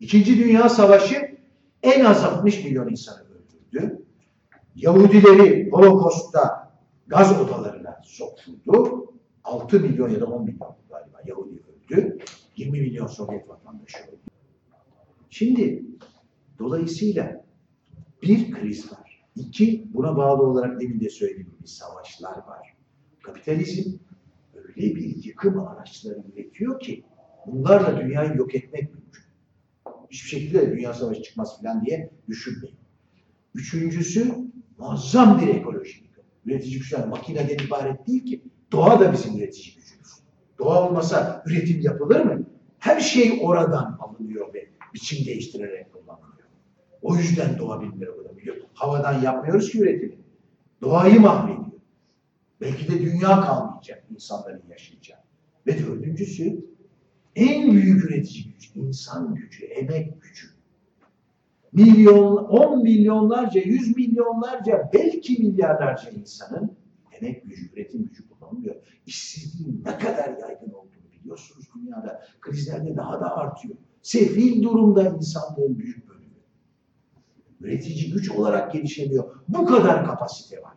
İkinci Dünya Savaşı en az 60 milyon insanı öldürdü. Yahudileri Holokost'ta gaz odalarına sokuldu. 6 milyon ya da 10 milyon galiba Yahudi öldü. 20 milyon Sovyet vatandaşı öldü. Şimdi dolayısıyla bir kriz var. İki, buna bağlı olarak demin de söylediğim gibi savaşlar var. Kapitalizm öyle bir yıkım araçları üretiyor ki bunlarla dünyayı yok etmek mümkün. Hiçbir şekilde de dünya savaşı çıkmaz falan diye düşünmeyin. Üçüncüsü muazzam bir ekolojik yıkım. Üretici güçler makineden ibaret değil ki. Doğa da bizim üretici gücümüz. Doğa olmasa üretim yapılır mı? Her şey oradan alınıyor ve biçim değiştirerek kullanılıyor. O yüzden doğa bilimleri olabiliyor. Havadan yapmıyoruz ki üretimi. Doğayı mahvediyor. Belki de dünya kalmayacak insanların yaşayacağı. Ve dördüncüsü en büyük üretici güç, insan gücü, emek gücü. Milyon, on milyonlarca, yüz milyonlarca, belki milyarlarca insanın emek gücü, üretim gücü kullanılmıyor. İşsizliğin ne kadar yaygın olduğunu biliyorsunuz dünyada. Krizlerde daha da artıyor. Sefil durumda insanlığın büyük bölümü. Üretici güç olarak gelişemiyor. Bu kadar kapasite var.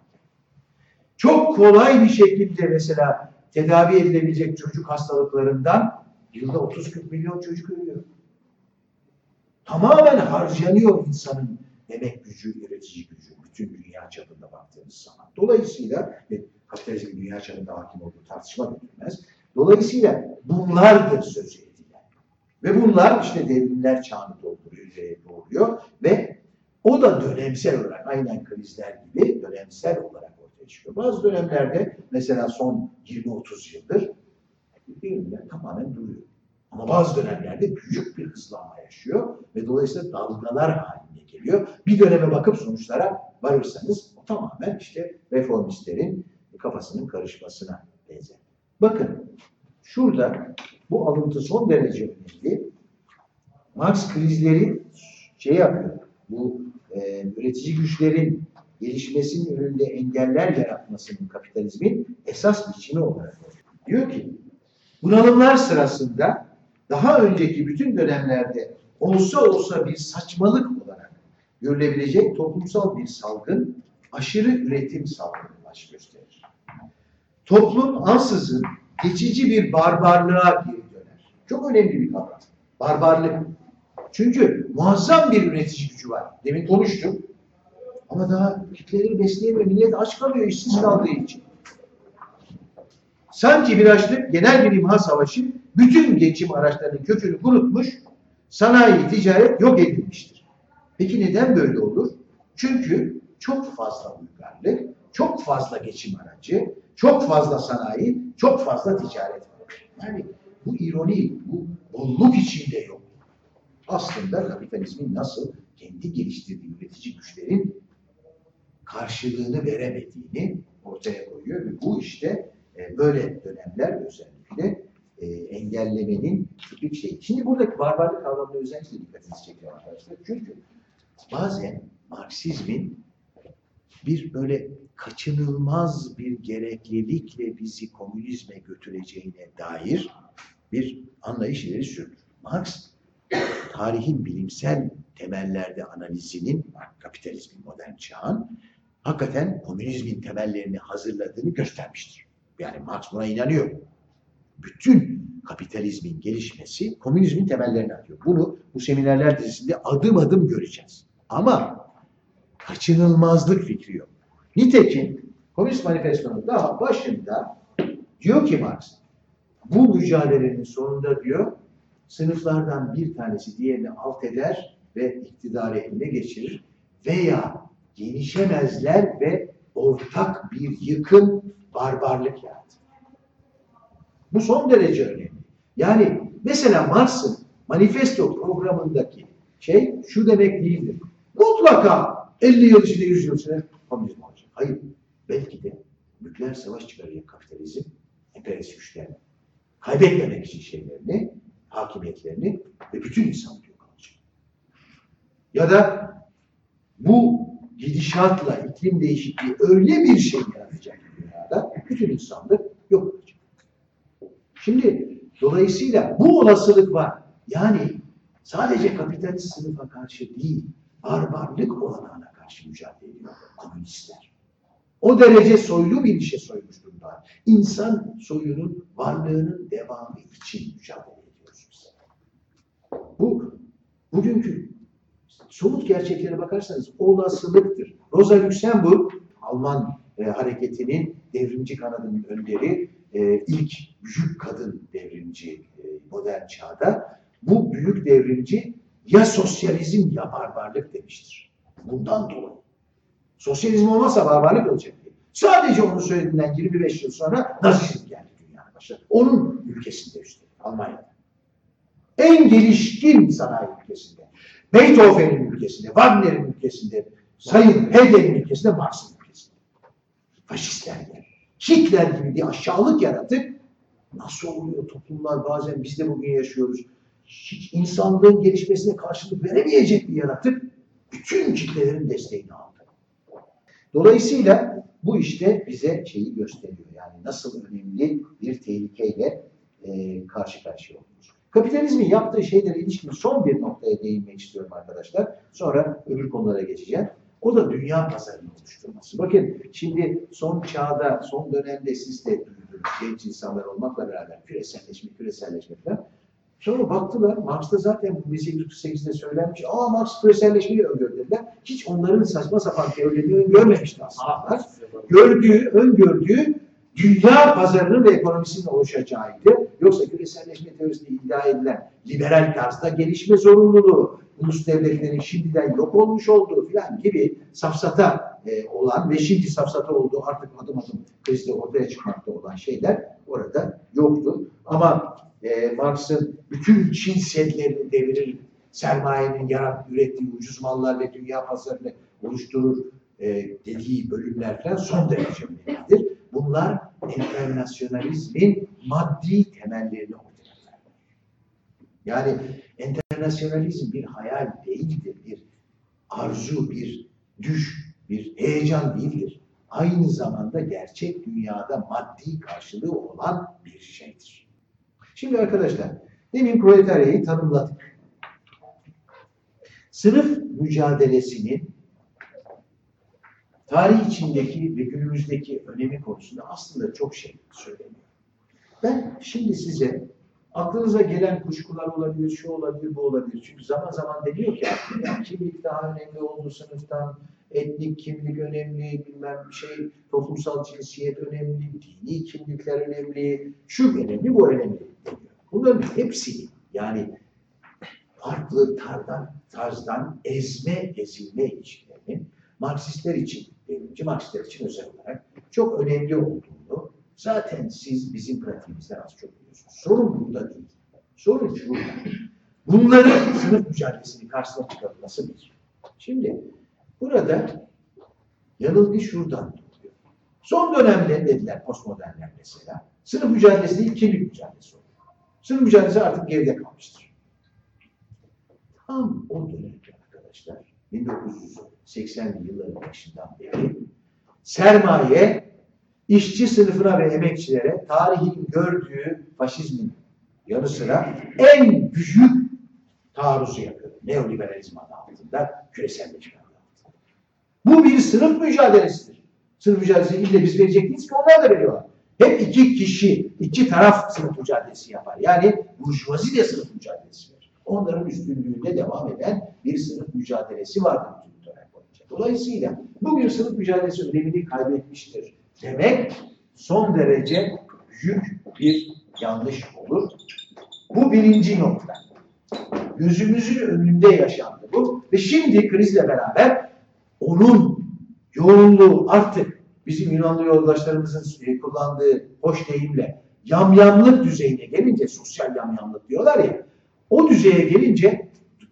Çok kolay bir şekilde mesela tedavi edilebilecek çocuk hastalıklarından yılda 30-40 milyon çocuk ölüyor. Tamamen harcanıyor insanın emek gücü, üretici gücü bütün dünya çapında baktığınız zaman. Dolayısıyla ve kapitalizmin dünya çapında hakim olduğu tartışma götürmez. Dolayısıyla bunlardır sözü edilen. Ve bunlar işte devrimler çağını dolduruyor, doğuruyor ve o da dönemsel olarak aynen krizler gibi dönemsel olarak ortaya. Bazı dönemlerde mesela son 20-30 yıldır devrimler tamamen duruyor. Ama bazı dönemlerde büyük bir hızlanma yaşıyor ve dolayısıyla dalgalar haline geliyor. Bir döneme bakıp sonuçlara varırsanız o tamamen işte reformistlerin kafasının karışmasına benzer. Bakın şurada bu alıntı son derece önemli. Marx krizleri şey yapıyor. Bu e, üretici güçlerin gelişmesinin önünde engeller yaratmasının kapitalizmin esas biçimi olarak diyor ki bunalımlar sırasında daha önceki bütün dönemlerde olsa olsa bir saçmalık olarak görülebilecek toplumsal bir salgın aşırı üretim salgını baş gösterir. Toplum ansızın geçici bir barbarlığa geri döner. Çok önemli bir kavram. Barbarlık. Çünkü muazzam bir üretici gücü var. Demin konuştuk. Ama daha kitleleri besleyemiyor. Millet aç kalıyor işsiz kaldığı için. Sanki bir açlık, genel bir imha savaşı bütün geçim araçlarının kökünü kurutmuş, sanayi, ticaret yok edilmiştir. Peki neden böyle olur? Çünkü çok fazla uygarlık, çok fazla geçim aracı, çok fazla sanayi, çok fazla ticaret. Yani bu ironi, bu bolluk içinde yok. Aslında kapitalizmin nasıl kendi geliştirdiği üretici güçlerin karşılığını veremediğini ortaya koyuyor ve bu işte e, böyle dönemler özellikle e, engellemenin tipik şeyi. Şimdi buradaki barbarlık kavramına özellikle dikkatinizi çekiyor arkadaşlar. Çünkü bazen Marksizmin bir böyle kaçınılmaz bir gereklilikle bizi komünizme götüreceğine dair bir anlayış ileri sürdü. Marx tarihin bilimsel temellerde analizinin, kapitalizmin modern çağın hakikaten komünizmin temellerini hazırladığını göstermiştir. Yani Marx buna inanıyor. Bütün kapitalizmin gelişmesi komünizmin temellerini atıyor. Bunu bu seminerler dizisinde adım adım göreceğiz. Ama kaçınılmazlık fikri yok. Nitekim Komünist Manifesto'nun daha başında diyor ki Marx, bu mücadelenin sonunda diyor, sınıflardan bir tanesi diğerini alt eder ve iktidarı eline geçirir veya genişemezler ve ortak bir yıkım, barbarlık yaratır. Bu son derece önemli. Yani mesela Marx'ın manifesto programındaki şey şu demek değildir. Mutlaka 50 yıl içinde 100 yıl içinde komünizm olacak. Hayır. Belki de nükleer savaş çıkaracak kapitalizm emperyalist güçlerine. Kaybetmemek için şeylerini, hakimiyetlerini ve bütün insanlık yok olacak. Ya da bu gidişatla iklim değişikliği öyle bir şey yaratacak dünyada bütün insanlık yok olacak. Şimdi dolayısıyla bu olasılık var. Yani sadece kapitalist sınıfa karşı değil, barbarlık olanağına karşı mücadele ediyor komünistler. O derece soylu bir işe soymuş durumda. İnsan soyunun varlığının devamı için mücadele ediyoruz biz. Bu bugünkü somut gerçeklere bakarsanız olasılıktır. Rosa Luxemburg, Alman e, hareketinin devrimci kanadının önderi, e, ilk büyük kadın devrimci e, modern çağda. Bu büyük devrimci ya sosyalizm ya barbarlık demiştir. Bundan dolayı. Sosyalizm olmazsa barbarlık olacak. Sadece onu söylediğinden 25 yıl sonra Nazizm geldi dünyaya başladı. Onun ülkesinde üstelik, Almanya'da. En gelişkin sanayi ülkesinde. Beethoven'in ülkesinde, Wagner'in ülkesinde, Sayın Hegel'in ülkesinde, Marx'ın ülkesinde. Faşistler geldi. Hitler gibi bir aşağılık yaratıp nasıl oluyor toplumlar bazen biz de bugün yaşıyoruz. Hiç insanlığın gelişmesine karşılık veremeyecek bir yaratık bütün kitlelerin desteğini aldı. Dolayısıyla bu işte bize şeyi gösteriyor. Yani nasıl önemli bir tehlikeyle e, karşı karşıya olduğumuz. Kapitalizmin yaptığı şeylere ilişkin son bir noktaya değinmek istiyorum arkadaşlar. Sonra öbür konulara geçeceğim. O da dünya pazarını oluşturması. Bakın şimdi son çağda, son dönemde siz de duydunuz genç insanlar olmakla beraber küreselleşme, küreselleşme falan. Sonra baktılar, Marx'ta zaten bu 1848'de söylenmiş, aa Marx küreselleşmeyi öngördüler. Hiç onların saçma sapan teorilerini öngörmemişti aslında. Gördüğü, öngördüğü dünya pazarının ve ekonomisinin oluşacağıydı. Yoksa küreselleşme teorisinde iddia edilen liberal tarzda gelişme zorunluluğu, ulus devletlerin şimdiden yok olmuş olduğu filan gibi safsata e, olan ve şimdi safsata olduğu artık adım adım krizde ortaya çıkmakta olan şeyler orada yoktu. Ama e, Marx'ın bütün Çin sedlerini devirir, sermayenin yarat, ürettiği ucuz mallar ve dünya pazarını oluşturur e, dediği bölümler falan son derece önemlidir. Bunlar internasyonalizmin maddi temellerini ortaya. Yani internasyonalizm bir hayal değildir, bir arzu, bir düş, bir heyecan değildir. Aynı zamanda gerçek dünyada maddi karşılığı olan bir şeydir. Şimdi arkadaşlar, demin proletaryayı tanımladık. Sınıf mücadelesinin tarih içindeki ve günümüzdeki önemi konusunda aslında çok şey söyleniyor. Ben şimdi size aklınıza gelen kuşkular olabilir, şu olabilir, bu olabilir. Çünkü zaman zaman deniyor ki ya, kimlik daha önemli olduğu sınıftan, etnik kimlik önemli, bilmem şey, toplumsal cinsiyet önemli, dini kimlikler önemli, şu önemli, bu önemli. Bunların hepsini yani farklı tarzdan, tarzdan ezme, ezilme ilişkilerinin Marksistler için, devrimci Marksistler için özel olarak çok önemli olduğunu zaten siz bizim pratiğimizden az çok biliyorsunuz. Sorun burada değil. Sorun şurada. Bunların sınıf mücadelesinin karşısına çıkarılması bir. Şimdi burada yanılgı şuradan doğuyor. Son dönemde dediler postmodernler mesela. Sınıf mücadelesi değil, kimlik mücadelesi oluyor. Sınıf mücadelesi artık geride kalmıştır. Tam o dönemde arkadaşlar, 1980'li yılların başından beri sermaye işçi sınıfına ve emekçilere tarihin gördüğü faşizmin yanı sıra en büyük taarruzu yapıyor. Neoliberalizm adı altında, küreselleşme adı altında. Bu bir sınıf mücadelesidir. Sınıf mücadelesi ille biz verecek değiliz ki onlar da veriyorlar. Hep iki kişi, iki taraf sınıf mücadelesi yapar. Yani burjuvazi de sınıf mücadelesi. Onların üstünlüğünde devam eden bir sınıf mücadelesi vardır bütün dönem boyunca. Dolayısıyla bugün sınıf mücadelesi önemini kaybetmiştir demek son derece büyük bir yanlış olur. Bu birinci nokta. Gözümüzün önünde yaşandı bu ve şimdi krizle beraber onun yoğunluğu artık bizim Yunanlı yoldaşlarımızın e, kullandığı hoş deyimle yamyamlık düzeyine gelince, sosyal yamyamlık diyorlar ya, o düzeye gelince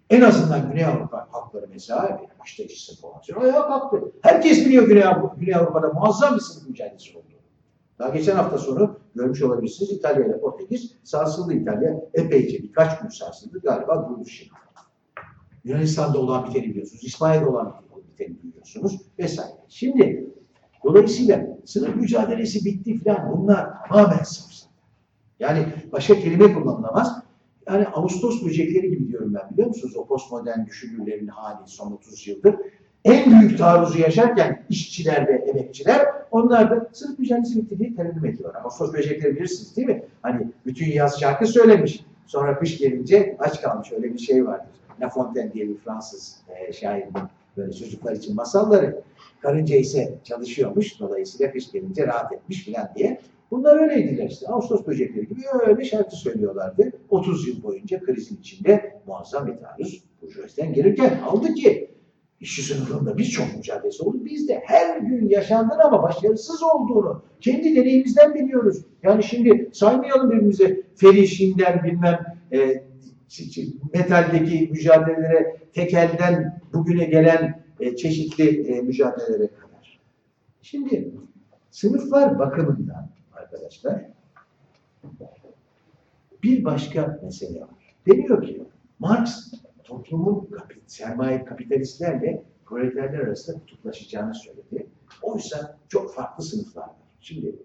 en azından Güney Avrupa halkları mesela işte işsiz formasyon ayağa kalktı. Herkes biliyor Güney, Avrupa, Güney Avrupa'da muazzam bir sınıf mücadelesi oldu. Daha geçen hafta sonu görmüş olabilirsiniz İtalya ile Portekiz sarsıldı İtalya. Epeyce birkaç gün sarsıldı. Galiba durdu şimdi. Yunanistan'da olan biteni biliyorsunuz. İspanya'da olan biteni biliyorsunuz. Vesaire. Şimdi dolayısıyla sınıf mücadelesi bitti falan bunlar tamamen safsat. Yani başka kelime kullanılamaz. Yani Ağustos böcekleri gibi diyorum ben biliyor musunuz? O postmodern düşünürlerin hali son 30 yıldır. En büyük taarruzu yaşarken işçiler ve emekçiler onlar da sınıf mücadelesi bitti diye terennüm ediyorlar. Ağustos böcekleri bilirsiniz değil mi? Hani bütün yaz şarkı söylemiş. Sonra kış gelince aç kalmış. Öyle bir şey vardır. La Fontaine diye bir Fransız e, şairin böyle çocuklar için masalları. Karınca ise çalışıyormuş. Dolayısıyla kış gelince rahat etmiş filan diye. Bunlar öyleydiler işte. Ağustos böcekleri gibi öyle şarkı söylüyorlardı. 30 yıl boyunca krizin içinde muazzam bir taarruz burjuvaziden gelirken aldı ki işçi sınıfında birçok mücadelesi oldu. Biz de her gün yaşandığını ama başarısız olduğunu kendi deneyimizden biliyoruz. Yani şimdi saymayalım birbirimize Ferişinden bilmem e, metaldeki mücadelelere tekelden bugüne gelen e, çeşitli e, mücadelelere kadar. Şimdi sınıflar bakımından arkadaşlar bir başka mesele var. Deniyor ki Marx toplumun kapit sermaye kapitalistlerle proleterler arasında kutuplaşacağını söyledi. Oysa çok farklı sınıflar var. Şimdi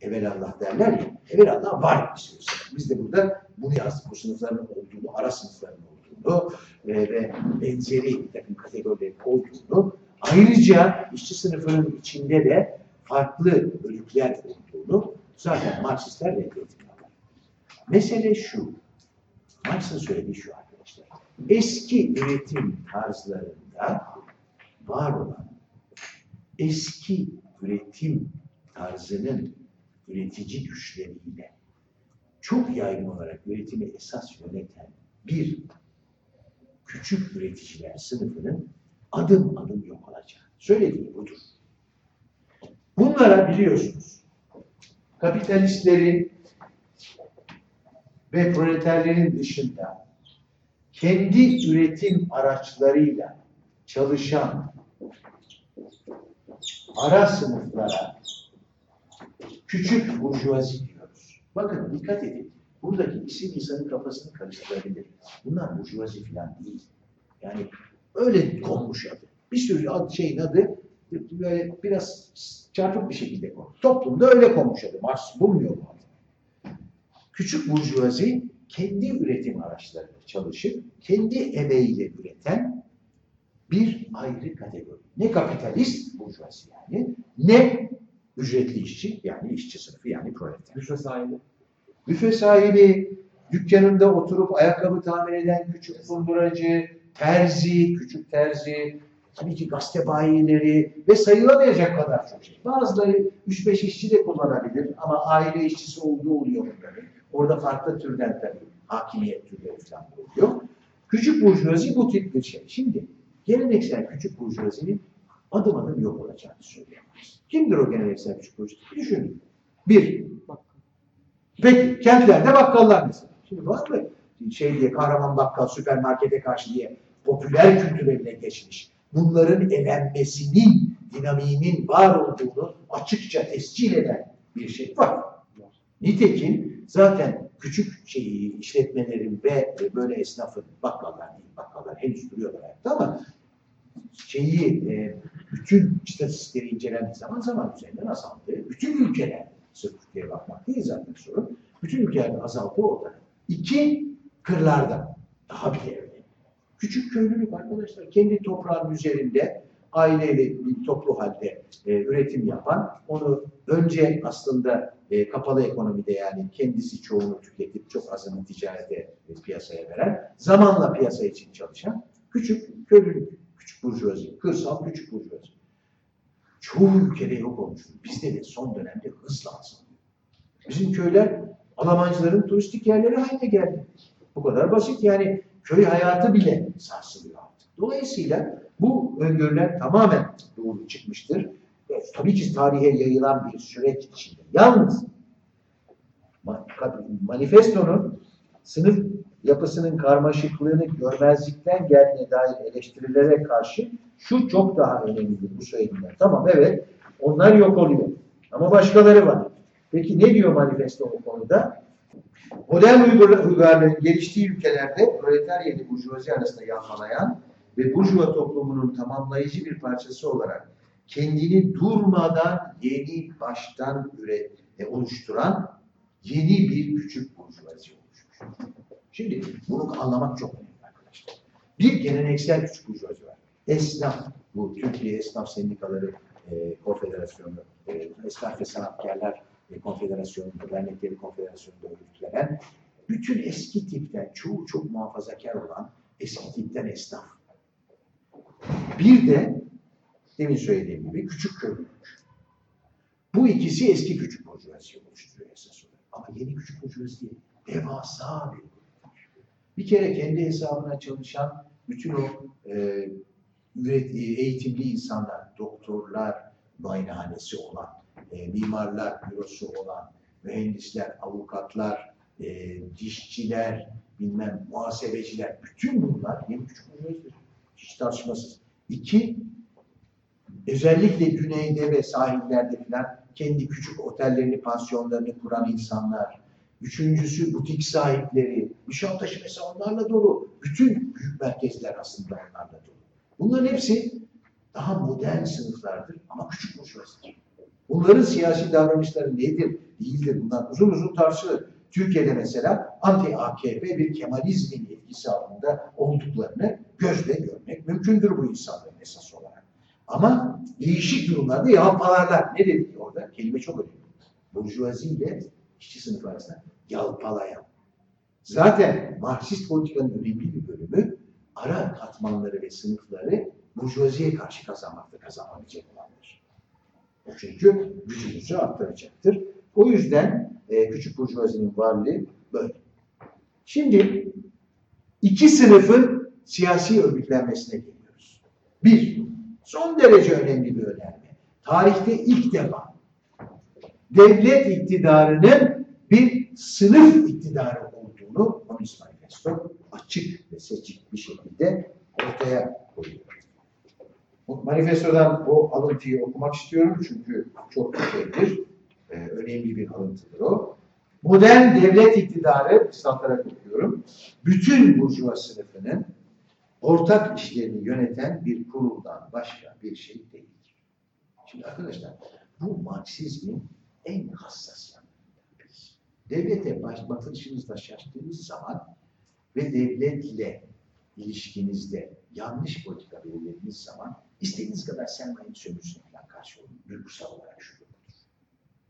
evelallah derler ya, evelallah var bir sürü. Biz de burada bunu yazdık. Bu sınıfların olduğunu, ara sınıfların olduğunu e, ve benzeri bir takım kategorilerin olduğunu ayrıca işçi sınıfının içinde de farklı bölükler olduğunu zaten Marksistler reddetmiyorlar. Mesele şu, Marx'ın söylediği şu arkadaşlar. Eski üretim tarzlarında var olan eski üretim tarzının üretici güçleriyle çok yaygın olarak üretimi esas yöneten bir küçük üreticiler sınıfının adım adım yok olacağı. Söylediği budur. Bunlara biliyorsunuz kapitalistlerin ve proleterlerin dışında kendi üretim araçlarıyla çalışan ara sınıflara küçük burjuvazi diyoruz. Bakın dikkat edin. Buradaki isim insanın kafasını karıştırabilir. Bunlar burjuvazi falan değil. Yani öyle konmuş adı. Bir sürü ad, şeyin adı böyle biraz çarpık bir şekilde konmuş. Toplumda öyle konmuş adı. Marx bulmuyor bu. Küçük burjuvazi kendi üretim araçlarıyla çalışıp kendi emeğiyle üreten bir ayrı kategori. Ne kapitalist burjuvazi yani ne ücretli işçi yani işçi sınıfı yani proleter. Güçle sahibi. Büfe sahibi, dükkanında oturup ayakkabı tamir eden küçük funduracı, terzi, küçük terzi, tabii ki gazete bayileri ve sayılamayacak kadar çok şey. Bazıları 3-5 işçi de kullanabilir ama aile işçisi olduğu oluyor bunların. Orada farklı türden tabii hakimiyet türleri falan oluyor. Küçük burjuvazi bu tip bir şey. Şimdi geleneksel küçük burjuvazinin adım adım yok olacağını söyleyemez. Kimdir o geleneksel küçük burjuvazi? Düşünün. Bir, Peki kentlerde bakkallar mesela. Şimdi var mı şey diye kahraman bakkal süpermarkete karşı diye popüler kültüre bile geçmiş. Bunların elenmesinin, dinamiğinin var olduğunu açıkça tescil eden bir şey var. Nitekim zaten küçük şeyi işletmelerin ve böyle esnafın bakkallar değil, bakkallar henüz duruyorlar ayakta ama şeyi e, bütün istatistikleri incelendiği zaman zaman üzerinden azaldığı, bütün ülkeler sırf Türkiye'ye bakmak değil zaten sorun. Bütün ülkelerde azaldığı ortada. İki, kırlarda. Daha bile. Küçük köylülük arkadaşlar. Kendi toprağın üzerinde aileyle bir toplu halde e, üretim yapan, onu önce aslında e, kapalı ekonomide yani kendisi çoğunu tüketip çok azını ticarete e, piyasaya veren, zamanla piyasa için çalışan küçük köylülük, küçük burjuvazi, kırsal küçük burjuvazi. Çoğu ülkede yok olmuştur. Bizde de son dönemde hızla azalıyor. Bizim köyler Almancıların turistik yerleri haline geldi. Bu kadar basit yani köy hayatı bile sarsılıyor artık. Dolayısıyla bu öngörüler tamamen doğru çıkmıştır. E, tabii ki tarihe yayılan bir süreç içinde. Yalnız ma- manifestonun sınıf yapısının karmaşıklığını görmezlikten geldiğine dair eleştirilere karşı şu çok daha önemlidir bu söylediğimler. Tamam evet onlar yok oluyor. Ama başkaları var. Peki ne diyor manifesto o konuda? Modern uygarlığın geliştiği ülkelerde proletarya ile burjuvazi arasında yanmalayan ve burjuva toplumunun tamamlayıcı bir parçası olarak kendini durmadan yeni baştan üret, e, oluşturan yeni bir küçük burjuvazi oluşmuş. Şimdi bunu anlamak çok önemli arkadaşlar. Bir geleneksel küçük burjuvazi var. Esnaf, bu Türkiye Esnaf Sendikaları e, Konfederasyonu, e, Esnaf ve Sanatkarlar Konfederasyonu'nda, Dernekleri Konfederasyonu'nda örgütlenen bütün eski tipten, çoğu çok muhafazakar olan eski tipten esnaf. Bir de demin söylediğim gibi küçük köylülük. Bu ikisi eski küçük burjuvaziyi oluşturuyor esas olarak. Ama yeni küçük burjuvazi değil. Devasa bir. Bir kere kendi hesabına çalışan bütün o e, e, eğitimli insanlar, doktorlar, muayenehanesi olan, e, mimarlar bürosu olan, mühendisler, avukatlar, e, dişçiler, bilmem muhasebeciler, bütün bunlar yeni küçük burjuvazidir. Hiç tartışmasız. İki, özellikle güneyde ve sahillerde filan kendi küçük otellerini, pansiyonlarını kuran insanlar. Üçüncüsü butik sahipleri. Nişantaşı mesela onlarla dolu. Bütün büyük merkezler aslında onlarla dolu. Bunların hepsi daha modern sınıflardır ama küçük burjuvazidir. Bunların siyasi davranışları nedir, değildir bunlar uzun uzun tartışılır. Türkiye'de mesela anti-AKP bir Kemalizmin etkisi altında olduklarını gözle görmek mümkündür bu insanların esas olarak. Ama değişik durumlarda yalpalarlar. Ne dedik orada? Kelime çok önemli. Burjuvazi ile işçi sınıfı arasında yalpalayan. Zaten Marksist politikanın önemli bir bölümü ara katmanları ve sınıfları burjuvaziye karşı kazanmakta kazanabilecek olanlar. Çünkü gücünüzü arttıracaktır. O yüzden e, küçük burjuvazinin varlığı böyle. Şimdi iki sınıfın siyasi örgütlenmesine geliyoruz. Bir, son derece önemli bir önerme. Tarihte ilk defa devlet iktidarının bir sınıf iktidarı olduğunu Komünist Manifesto açık ve seçik bir şekilde ortaya koyuyor. Manifestodan o alıntıyı okumak istiyorum çünkü çok şeydir, e, önemli bir alıntıdır o. Modern devlet iktidarı, ıslatarak okuyorum, bütün burjuva sınıfının ortak işlerini yöneten bir kuruldan başka bir şey değildir. Şimdi arkadaşlar, bu Marksizmin en hassas yanı. Devlete baş, bakışınızda şaştığınız zaman ve devletle ilişkinizde yanlış politika belirlediğiniz zaman istediğiniz kadar sermayenin sömürüsüne falan karşı olun. Duygusal olarak şu budur.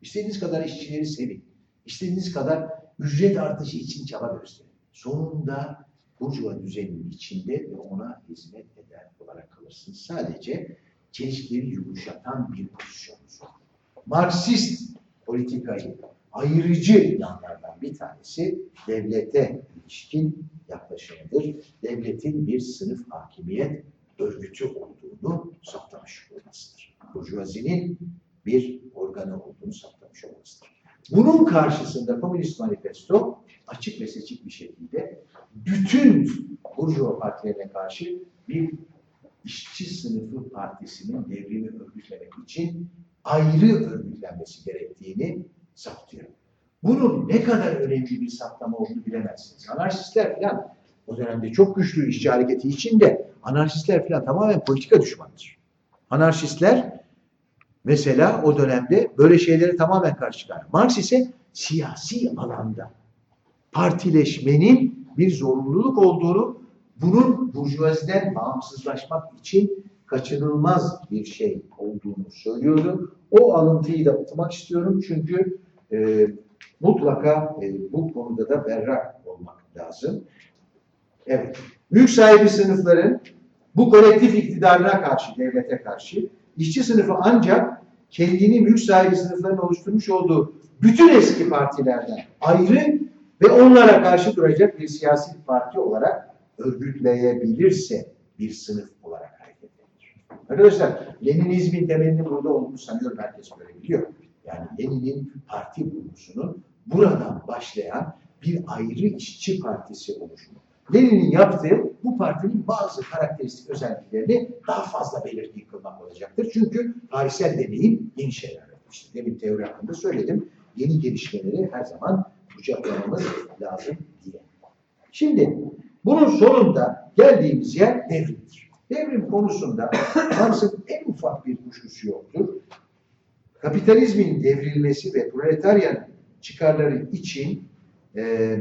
İstediğiniz kadar işçileri sevin. İstediğiniz kadar ücret artışı için çaba gösterin. Sonunda burjuva düzeninin içinde ve ona hizmet eder olarak kalırsınız. Sadece çelişkileri yumuşatan bir pozisyonunuz var. Marksist politikayı ayırıcı yanlardan bir tanesi devlete ilişkin yaklaşımıdır. Devletin bir sınıf hakimiyet örgütü olduğunu saptamış olmasıdır. Burjuvazinin bir organı olduğunu saptamış olmasıdır. Bunun karşısında Komünist Manifesto açık ve seçik bir şekilde bütün Burjuva partilerine karşı bir işçi sınıfı partisinin devrimi örgütlemek için ayrı örgütlenmesi gerektiğini saptıyor. Bunun ne kadar önemli bir saptama olduğunu bilemezsiniz. Anarşistler falan o dönemde çok güçlü işçi hareketi içinde anarşistler falan tamamen politika düşmanıdır. Anarşistler mesela o dönemde böyle şeylere tamamen karşı çıkar. Marx ise siyasi alanda partileşmenin bir zorunluluk olduğunu, bunun burjuvaziden bağımsızlaşmak için kaçınılmaz bir şey olduğunu söylüyordu. O alıntıyı da okumak istiyorum çünkü e, mutlaka e, bu konuda da berrak olmak lazım. Evet, mülk sahibi sınıfların bu kolektif iktidarına karşı, devlete karşı, işçi sınıfı ancak kendini mülk sahibi sınıfların oluşturmuş olduğu bütün eski partilerden ayrı ve onlara karşı duracak bir siyasi parti olarak örgütleyebilirse bir sınıf olarak hareket edilir. Arkadaşlar Leninizmin temelinin burada olduğunu sanıyorum herkes böyle biliyor. Yani Lenin'in parti kurgusunun buradan başlayan bir ayrı işçi partisi oluşumu. Lenin'in yaptığı bu partinin bazı karakteristik özelliklerini daha fazla belirgin kılmak olacaktır. Çünkü tarihsel deneyim yeni şeyler yapmıştır. Demin teori hakkında söyledim. Yeni gelişmeleri her zaman kucaklamamız lazım diye. Şimdi bunun sonunda geldiğimiz yer devrimdir. Devrim konusunda Marx'ın en ufak bir kuşkusu yoktur. Kapitalizmin devrilmesi ve proletaryanın çıkarları için e,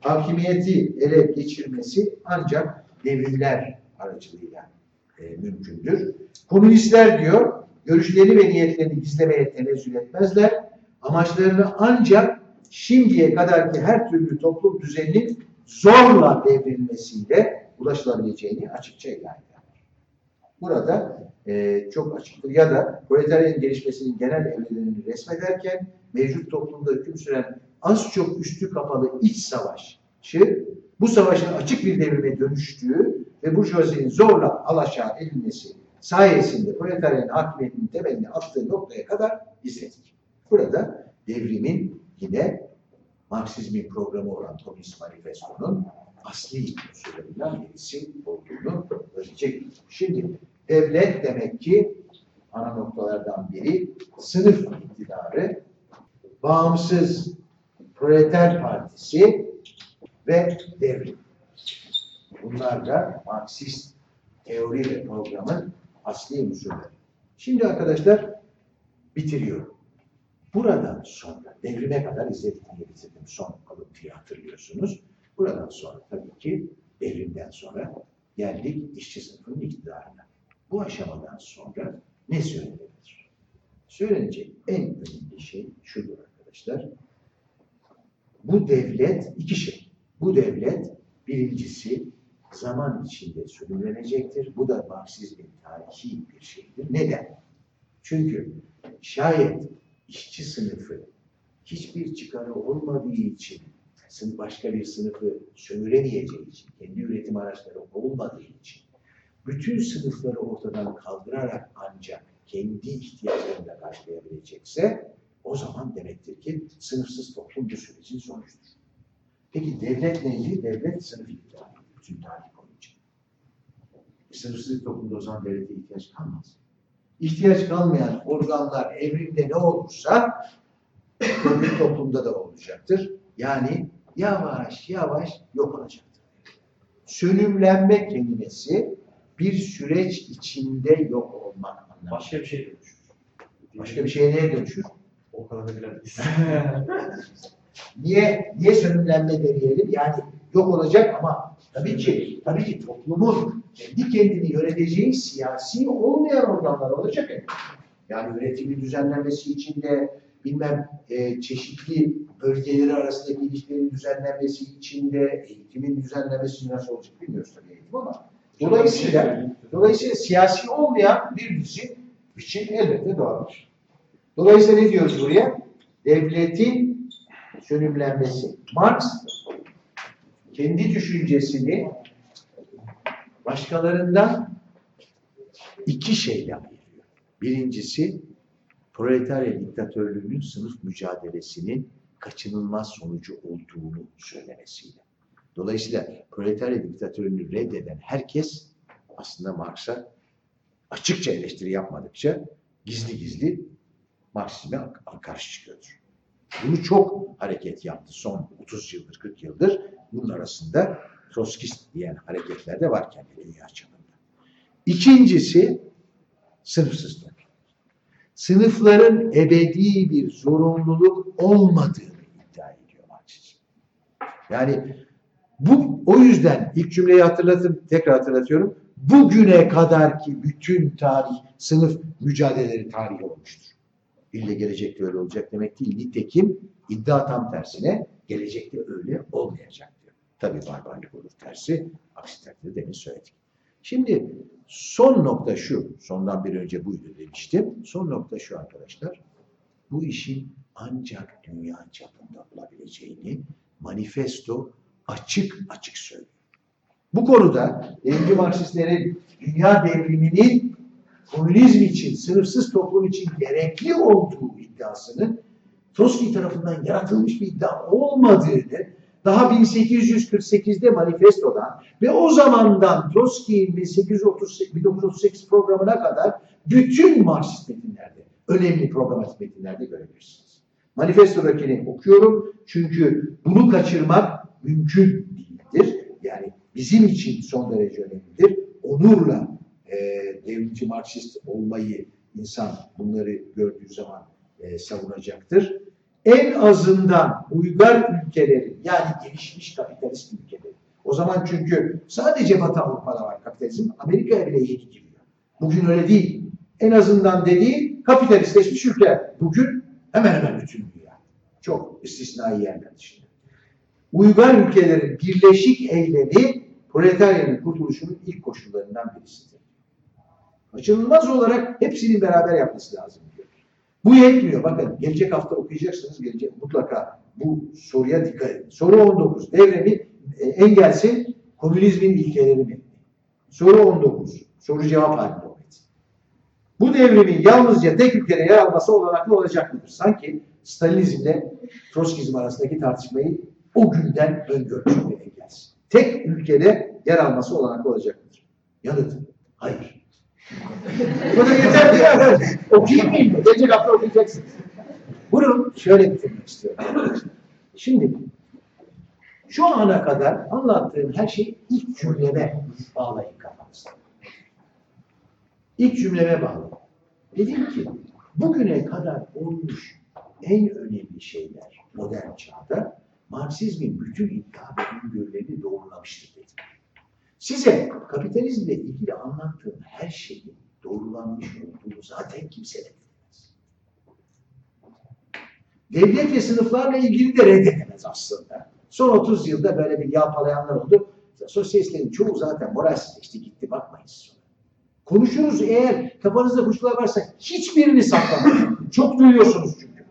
hakimiyeti ele geçirmesi ancak devrimler aracılığıyla e, mümkündür. Komünistler diyor, görüşleri ve niyetlerini gizlemeye tenezzül etmezler. Amaçlarını ancak şimdiye kadarki her türlü toplum düzeninin zorla devrilmesiyle ulaşılabileceğini açıkça ilan eder. Burada e, çok açıktır. Ya da proletaryanın gelişmesinin genel evrelerini resmederken mevcut toplumda hüküm süren az çok üstü kapalı iç savaşı bu savaşın açık bir devrime dönüştüğü ve burjuvazinin zorla alaşağı edilmesi sayesinde proletaryanın hakimiyetinin temelini attığı noktaya kadar izledik. Burada devrimin yine Marksizmin programı olan Komünist Manifesto'nun asli unsurlarından birisi olduğunu görecek. Şimdi devlet demek ki ana noktalardan biri sınıf iktidarı, bağımsız proleter partisi ve devrim. Bunlar da Marksist teori ve programın asli unsurları. Şimdi arkadaşlar bitiriyorum. Buradan sonra devrime kadar izledik diye bitirdim. Son alıntıyı hatırlıyorsunuz. Buradan sonra tabii ki devrimden sonra geldik işçi sınıfının iktidarına. Bu aşamadan sonra ne söylenebilir? Söylenecek en önemli şey şudur arkadaşlar. Bu devlet iki şey. Bu devlet birincisi zaman içinde sürümlenecektir. Bu da Marksizmin tarihi bir şeydir. Neden? Çünkü şayet işçi sınıfı hiçbir çıkarı olmadığı için sınıf başka bir sınıfı sömüremeyeceği için, kendi üretim araçları olmadığı için bütün sınıfları ortadan kaldırarak ancak kendi ihtiyaçlarını karşılayabilecekse o zaman demektir ki sınıfsız toplum bu sürecin sonucudur. Peki devlet neydi? Devlet sınıf iktidarı. Bütün tarih boyunca. E, sınıfsız bir toplumda o zaman devlete ihtiyaç kalmaz. İhtiyaç kalmayan organlar evrimde ne olursa öbür toplumda da olacaktır. Yani yavaş yavaş yok olacaktır. Sönümlenme kelimesi bir süreç içinde yok olmak anlamına. Başka bir şey dönüşür. Başka bir şeye neye dönüşür? O kadar da bilemeyiz. Niye niye sönümlenme demeyelim? Yani yok olacak ama tabii ki tabii ki toplumun kendi kendini yöneteceği siyasi olmayan organlar olacak. elbette. Yani üretimin düzenlenmesi içinde bilmem e, çeşitli bölgeleri arasındaki ilişkilerin düzenlenmesi içinde eğitimin düzenlenmesi nasıl olacak bilmiyoruz tabii eğitim ama dolayısıyla dolayısıyla siyasi olmayan bir dizi biçim elbette doğabilir. Dolayısıyla ne diyoruz buraya? Devletin sönümlenmesi. Marx kendi düşüncesini başkalarından iki şeyle ayırıyor. Birincisi proletarya diktatörlüğünün sınıf mücadelesinin kaçınılmaz sonucu olduğunu söylemesiyle. Dolayısıyla proletarya diktatörlüğünü reddeden herkes aslında Marx'a açıkça eleştiri yapmadıkça gizli gizli Marksizme karşı çıkıyordur. Bunu çok hareket yaptı son 30 yıldır, 40 yıldır. Bunun arasında Troskist diyen hareketler de var kendi dünya çapında. İkincisi sınıfsız toplum. Sınıfların ebedi bir zorunluluk olmadığını iddia ediyor Marksizm. Yani bu o yüzden ilk cümleyi hatırlatın, tekrar hatırlatıyorum. Bugüne kadar ki bütün tarih, sınıf mücadeleleri tarihi olmuştur. İlle gelecekte öyle olacak demek değil. Nitekim iddia tam tersine gelecekte öyle olmayacak diyor. Tabii barbarlık olur tersi. Aksi takdirde demin söyledik. Şimdi son nokta şu. Sondan bir önce buydu demiştim. Son nokta şu arkadaşlar. Bu işin ancak dünya çapında olabileceğini manifesto açık açık söylüyor. Bu konuda devrimci Marksistlerin dünya devriminin komünizm için, sınıfsız toplum için gerekli olduğu iddiasının Trotsky tarafından yaratılmış bir iddia olmadığını daha 1848'de manifestodan ve o zamandan Trotsky'nin 1838, 1938 programına kadar bütün Marksist metinlerde, önemli programatik metinlerde görebilirsiniz. Manifestodakini okuyorum çünkü bunu kaçırmak mümkün değildir. Yani bizim için son derece önemlidir. Onurla e, devrimci Marksist olmayı insan bunları gördüğü zaman e, savunacaktır. En azından uygar ülkelerin yani gelişmiş kapitalist ülkelerin o zaman çünkü sadece Batı Avrupa'da var kapitalizm. Amerika'ya bile yeni giriyor. Bugün öyle değil. En azından dediği kapitalistleşmiş ülke. Bugün hemen hemen bütün dünya. Çok istisnai yerler dışında. Uygar ülkelerin birleşik eylemi proletaryanın kurtuluşunun ilk koşullarından birisidir. Kaçınılmaz olarak hepsinin beraber yapması lazım diyor. Bu yetmiyor. Bakın gelecek hafta okuyacaksınız. Gelecek mutlaka bu soruya dikkat edin. Soru 19. Devremi e, engelsin komünizmin ilkeleri mi? Soru 19. Soru cevap halinde o metin. Bu devrimin yalnızca tek ülkede yer alması olanaklı olacak mıdır? Sanki Stalinizmle Troskizm arasındaki tartışmayı o günden öngörmüş bir engelsin. Tek ülkede yer alması olanaklı olacak mıdır? Yanıt. Hayır. Bu da yeter diye. Okuyayım mı? Gelecek hafta okuyacaksınız. Bunu şöyle bitirmek istiyorum. Şimdi şu ana kadar anlattığım her şeyi ilk cümleme bağlayın kafanızda. İlk cümleme bağlı. Dedim ki bugüne kadar olmuş en önemli şeyler modern çağda Marksizmin bütün iddia ve doğrulamıştır dedim. Size kapitalizmle ilgili anlattığım her şeyin doğrulanmış olduğunu zaten kimse reddedemez. Devlet ve sınıflarla ilgili de reddedemez aslında. Son 30 yılda böyle bir yağpalayanlar oldu. Sosyalistlerin çoğu zaten moralsizleşti gitti bakmayın sonra. Konuşuruz eğer kafanızda kuşkular varsa hiçbirini saklamayın. Çok duyuyorsunuz çünkü.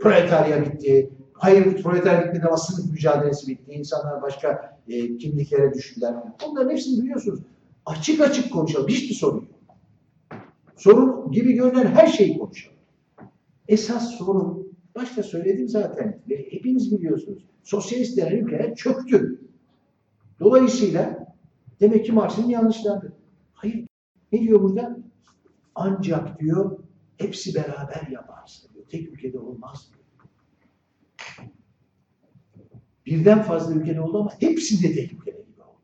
Proletarya bitti. Hayır proletarya bitmedi ama mücadelesi bitti. İnsanlar başka e, kimliklere düştüler. Bunların hepsini duyuyorsunuz. Açık açık konuşalım. Hiçbir sorun yok. Sorun gibi görünen her şeyi konuşalım. Esas sorun, başta söyledim zaten ve hepiniz biliyorsunuz. Sosyalist denen ülkeler çöktü. Dolayısıyla demek ki Marx'ın yanlışlardı. Hayır. Ne diyor burada? Ancak diyor hepsi beraber yaparsa diyor. Tek ülkede olmaz diyor. Birden fazla ülkede oldu ama hepsinde ülkede gibi oldu.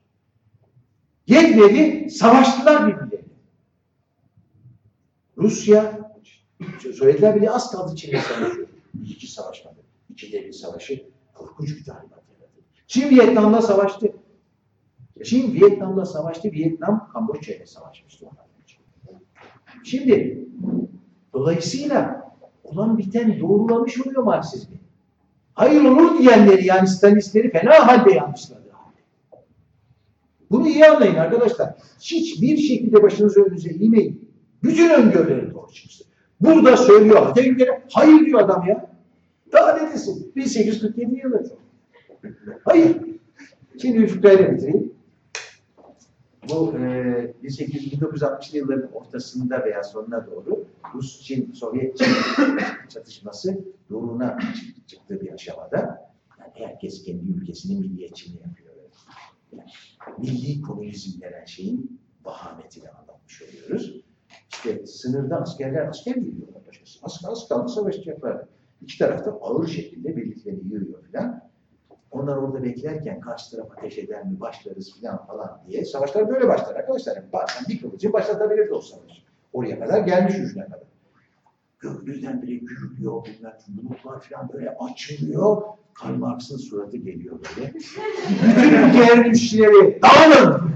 Yetmedi, savaştılar birbirlerine. Rusya, Sovyetler bile az kaldı Çin'le savaşıyor. Hiç savaşmadı. İki devlet savaşı korkunç bir talimat yarattı. Çin Vietnam'la savaştı. Çin Vietnam'la savaştı. Vietnam Kamboçya ile savaşmıştı önce. Şimdi dolayısıyla olan biten doğrulamış oluyor Marksizmi. Hayır olur diyenleri yani Stalinistleri fena halde yanlışladı. Bunu iyi anlayın arkadaşlar. Hiçbir şekilde başınızı önünüze eğmeyin. Bütün öngörüleri doğru çıksın. Burada söylüyor Atatürk'e hayır diyor adam ya. Daha ne desin? 1847 yılı. Hayır. Şimdi Üfükler'le bitireyim. Bu e, 1960'lı yılların ortasında veya sonuna doğru Rus-Çin, Sovyet-Çin çatışması doğruna çıktığı bir aşamada yani herkes kendi ülkesinin milliyetçiliğini yapıyor. Yani milli komünizm denen şeyin vahametini anlatmış oluyoruz. İşte sınırda askerler asker geliyorlar başkası. Az, az kaldı savaşacaklar. İki tarafta ağır şekilde birliklerini yığıyor falan. Onlar orada beklerken karşı taraf ateş eder mi başlarız falan falan diye. Savaşlar böyle başlar arkadaşlar. Bazen bir kılıcı başlatabilirdi o savaş. Oraya kadar gelmiş ucuna kadar. Gökyüzünden bile gürülüyor bilmem bulutlar falan böyle açılıyor. Karl Marx'ın suratı geliyor böyle. Bütün ülkelerin işçileri dağılın!